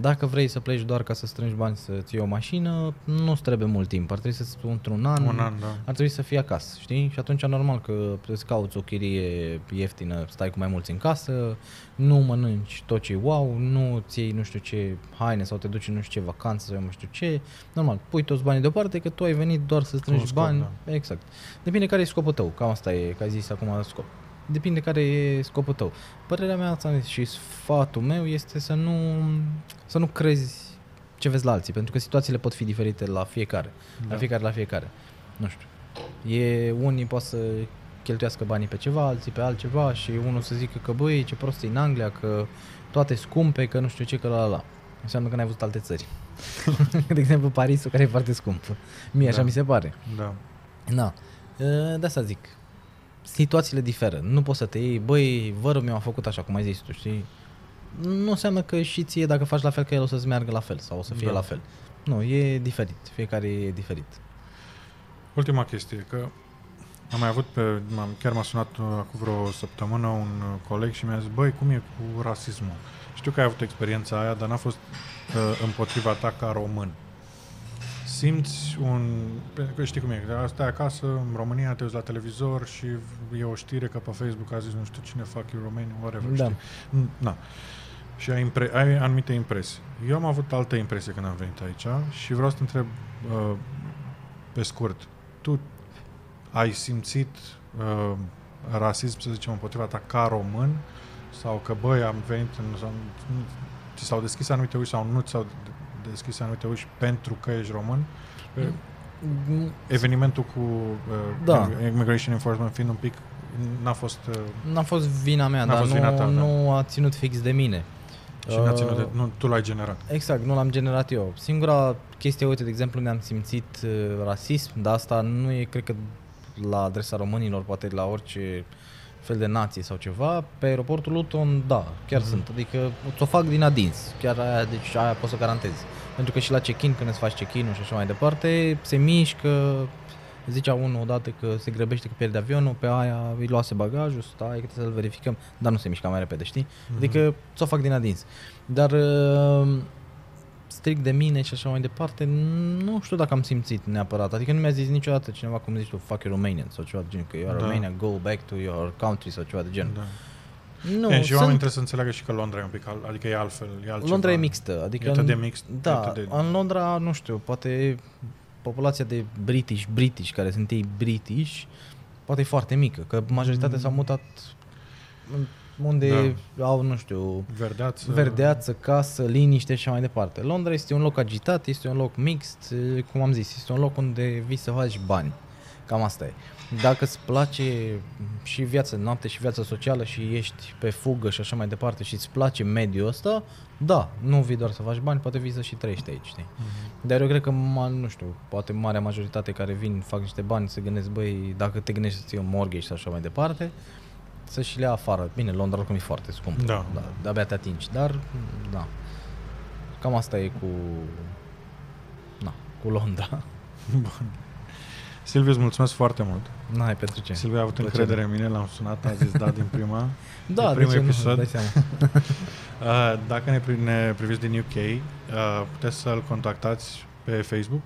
Dacă vrei să pleci doar ca să strângi bani să-ți iei o mașină, nu-ți trebuie mult timp. Ar trebui să într-un an, un an da. ar trebui să fii acasă, știi? Și atunci normal că îți cauți o chirie ieftină, stai cu mai mulți în casă, nu mănânci tot ce wow, nu ți iei nu știu ce haine sau te duci în nu știu ce vacanță sau nu știu ce. Normal, pui toți banii deoparte că tu ai venit doar să strângi scop, bani. Da. Exact. Depinde care e scopul tău, cam asta e, ca ai zis acum scop depinde care e scopul tău. Părerea mea și sfatul meu este să nu, să nu crezi ce vezi la alții, pentru că situațiile pot fi diferite la fiecare. Da. La fiecare, la fiecare. Nu știu. E, unii pot să cheltuiască banii pe ceva, alții pe altceva și unul să zică că băi, ce prost e în Anglia, că toate scumpe, că nu știu ce, că la la. Înseamnă că n-ai văzut alte țări. de exemplu, Parisul, care e foarte scump. Mie da. așa mi se pare. Da. Da. De asta zic situațiile diferă. Nu poți să te iei, băi, vărul meu a făcut așa, cum ai zis tu, știi? Nu înseamnă că și ție, dacă faci la fel, că el o să-ți meargă la fel sau o să fie da. la fel. Nu, e diferit. Fiecare e diferit. Ultima chestie, că am mai avut pe, m-am, chiar m-a sunat uh, acum vreo săptămână un uh, coleg și mi-a zis, băi, cum e cu rasismul? Știu că ai avut experiența aia, dar n-a fost uh, împotriva ta ca român simți un... Pentru că știi cum e, stai acasă, în România, te uiți la televizor și e o știre că pe Facebook a zis nu știu cine fac eu romeni, whatever, da. știi? Na. Și ai, impre- ai anumite impresii. Eu am avut alte impresie când am venit aici și vreau să te întreb uh, pe scurt. Tu ai simțit uh, rasism, să zicem, împotriva ta ca român sau că, băi, am venit în... Sau, ți s-au deschis anumite uși sau nu ți s-au deschis anumite uși pentru că ești român. Mm. Evenimentul cu uh, da. Immigration Enforcement fiind un pic n-a fost... Uh, n-a fost vina mea, dar nu, ta, nu da. a ținut fix de mine. Și uh, n-a ținut de, nu, tu l-ai generat. Exact, nu l-am generat eu. Singura chestie, uite, de exemplu, ne-am simțit uh, rasism, dar asta nu e, cred că, la adresa românilor, poate la orice fel de nație sau ceva, pe aeroportul Luton, da, chiar mm-hmm. sunt. Adică ți-o fac din adins. Chiar aia, deci aia pot să garantez. Pentru că și la check-in, când îți faci check-in-ul și așa mai departe, se mișcă, zicea unul odată că se grăbește că pierde avionul, pe aia îi luase bagajul, stai că trebuie să-l verificăm, dar nu se mișcă mai repede, știi? Mm-hmm. Adică ți-o fac din adins. Dar uh, strict de mine și așa mai departe, nu știu dacă am simțit neapărat. Adică nu mi-a zis niciodată cineva, cum zici tu, fuck you Romanian sau ceva de genul, că you are da. Romania, go back to your country sau ceva de genul. Da. Nu, e, și sunt... oamenii trebuie să înțeleagă și că Londra e un pic, adică e altfel, e altceva. Londra e mixtă, adică... E atât de mixt. Da, de... în Londra, nu știu, poate populația de British, British, care sunt ei British, poate e foarte mică, că majoritatea mm. s-au mutat unde da. au, nu știu, verdeață. verdeață, casă, liniște și mai departe. Londra este un loc agitat, este un loc mixt, cum am zis, este un loc unde vii să faci bani. Cam asta e. Dacă îți place și viața noapte și viața socială și ești pe fugă și așa mai departe și îți place mediul ăsta, da, nu vii doar să faci bani, poate vii să și trăiești aici, știi? Mhm. Dar eu cred că, ma, nu știu, poate marea majoritate care vin, fac niște bani, se gândesc, băi, dacă te gândești să ții un mortgage și așa mai departe, să și le ia afară. Bine, Londra oricum e foarte scump. Da. da. De-abia te atingi, dar, da. Cam asta e cu, na, cu Londra. Bun. Silviu, îți mulțumesc foarte mult. N-ai pentru ce. Silviu a avut Plăcere. încredere în mine, l-am sunat, a zis da din prima. Da, primul de ce episod. nu, dai seama. Uh, Dacă ne, pri- ne priviți din UK, uh, puteți să-l contactați pe Facebook,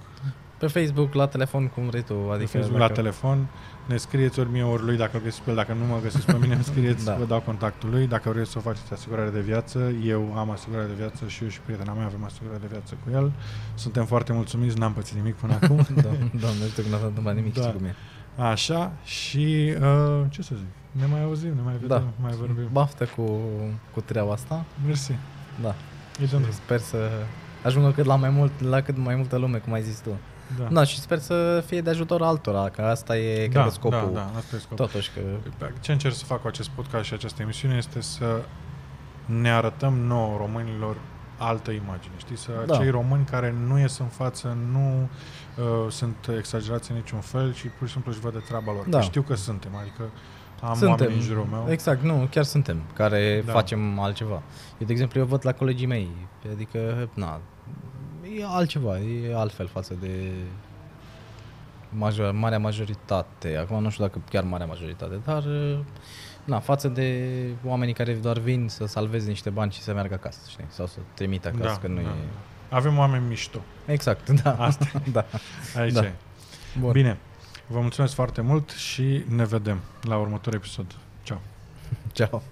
Pe Facebook, la telefon, cum vrei tu. Adică pe Facebook la dacă- telefon, ne scrieți ori mie, ori lui, dacă îl găsiți pe el, dacă nu mă găsiți pe mine, îmi scrieți, Da. vă dau contactul lui. Dacă vreți să faceți asigurare de viață, eu am asigurare de viață și eu și prietena mea avem asigurare de viață cu el. Suntem foarte mulțumiți, n-am pățit nimic până acum. Da, Doamne, știu că n-a întâmplat nimic Da. și cu mine. Așa, și uh, ce să zic, ne mai auzim, ne mai vedem, Da. mai vorbim. Baftă cu, cu treaba asta. Mersi. Da. E de unde? Sper să ajungă cât la mai mult, la cât mai multă lume, cum ai zis tu. Da. Da, și sper să fie de ajutor altora, că asta e, cred da, că, scopul. Da, da, asta e scopul. Totuși că... Ce încerc să fac cu acest podcast și această emisiune este să ne arătăm nouă românilor altă imagine, știi? Să Da. cei români care nu ies în față nu uh, sunt exagerați în niciun fel și pur și simplu își văd de treaba lor. Da. Că știu că suntem, adică am Suntem. oameni în jurul meu. Exact, nu, chiar suntem, care Da. da. facem altceva. Eu, de exemplu, eu văd la colegii mei, adică, na, e altceva, e altfel față de major, marea majoritate. Acum nu știu dacă chiar marea majoritate, dar, na, față de oamenii care doar vin să salveze niște bani și să meargă acasă, știi? Sau să trimită acasă, Da, că nu da. e... Avem oameni mișto. Exact, da. Asta da. Aici Da. e. Bun. Bine, vă mulțumesc foarte mult și ne vedem la următorul episod. Ciao! Ceau.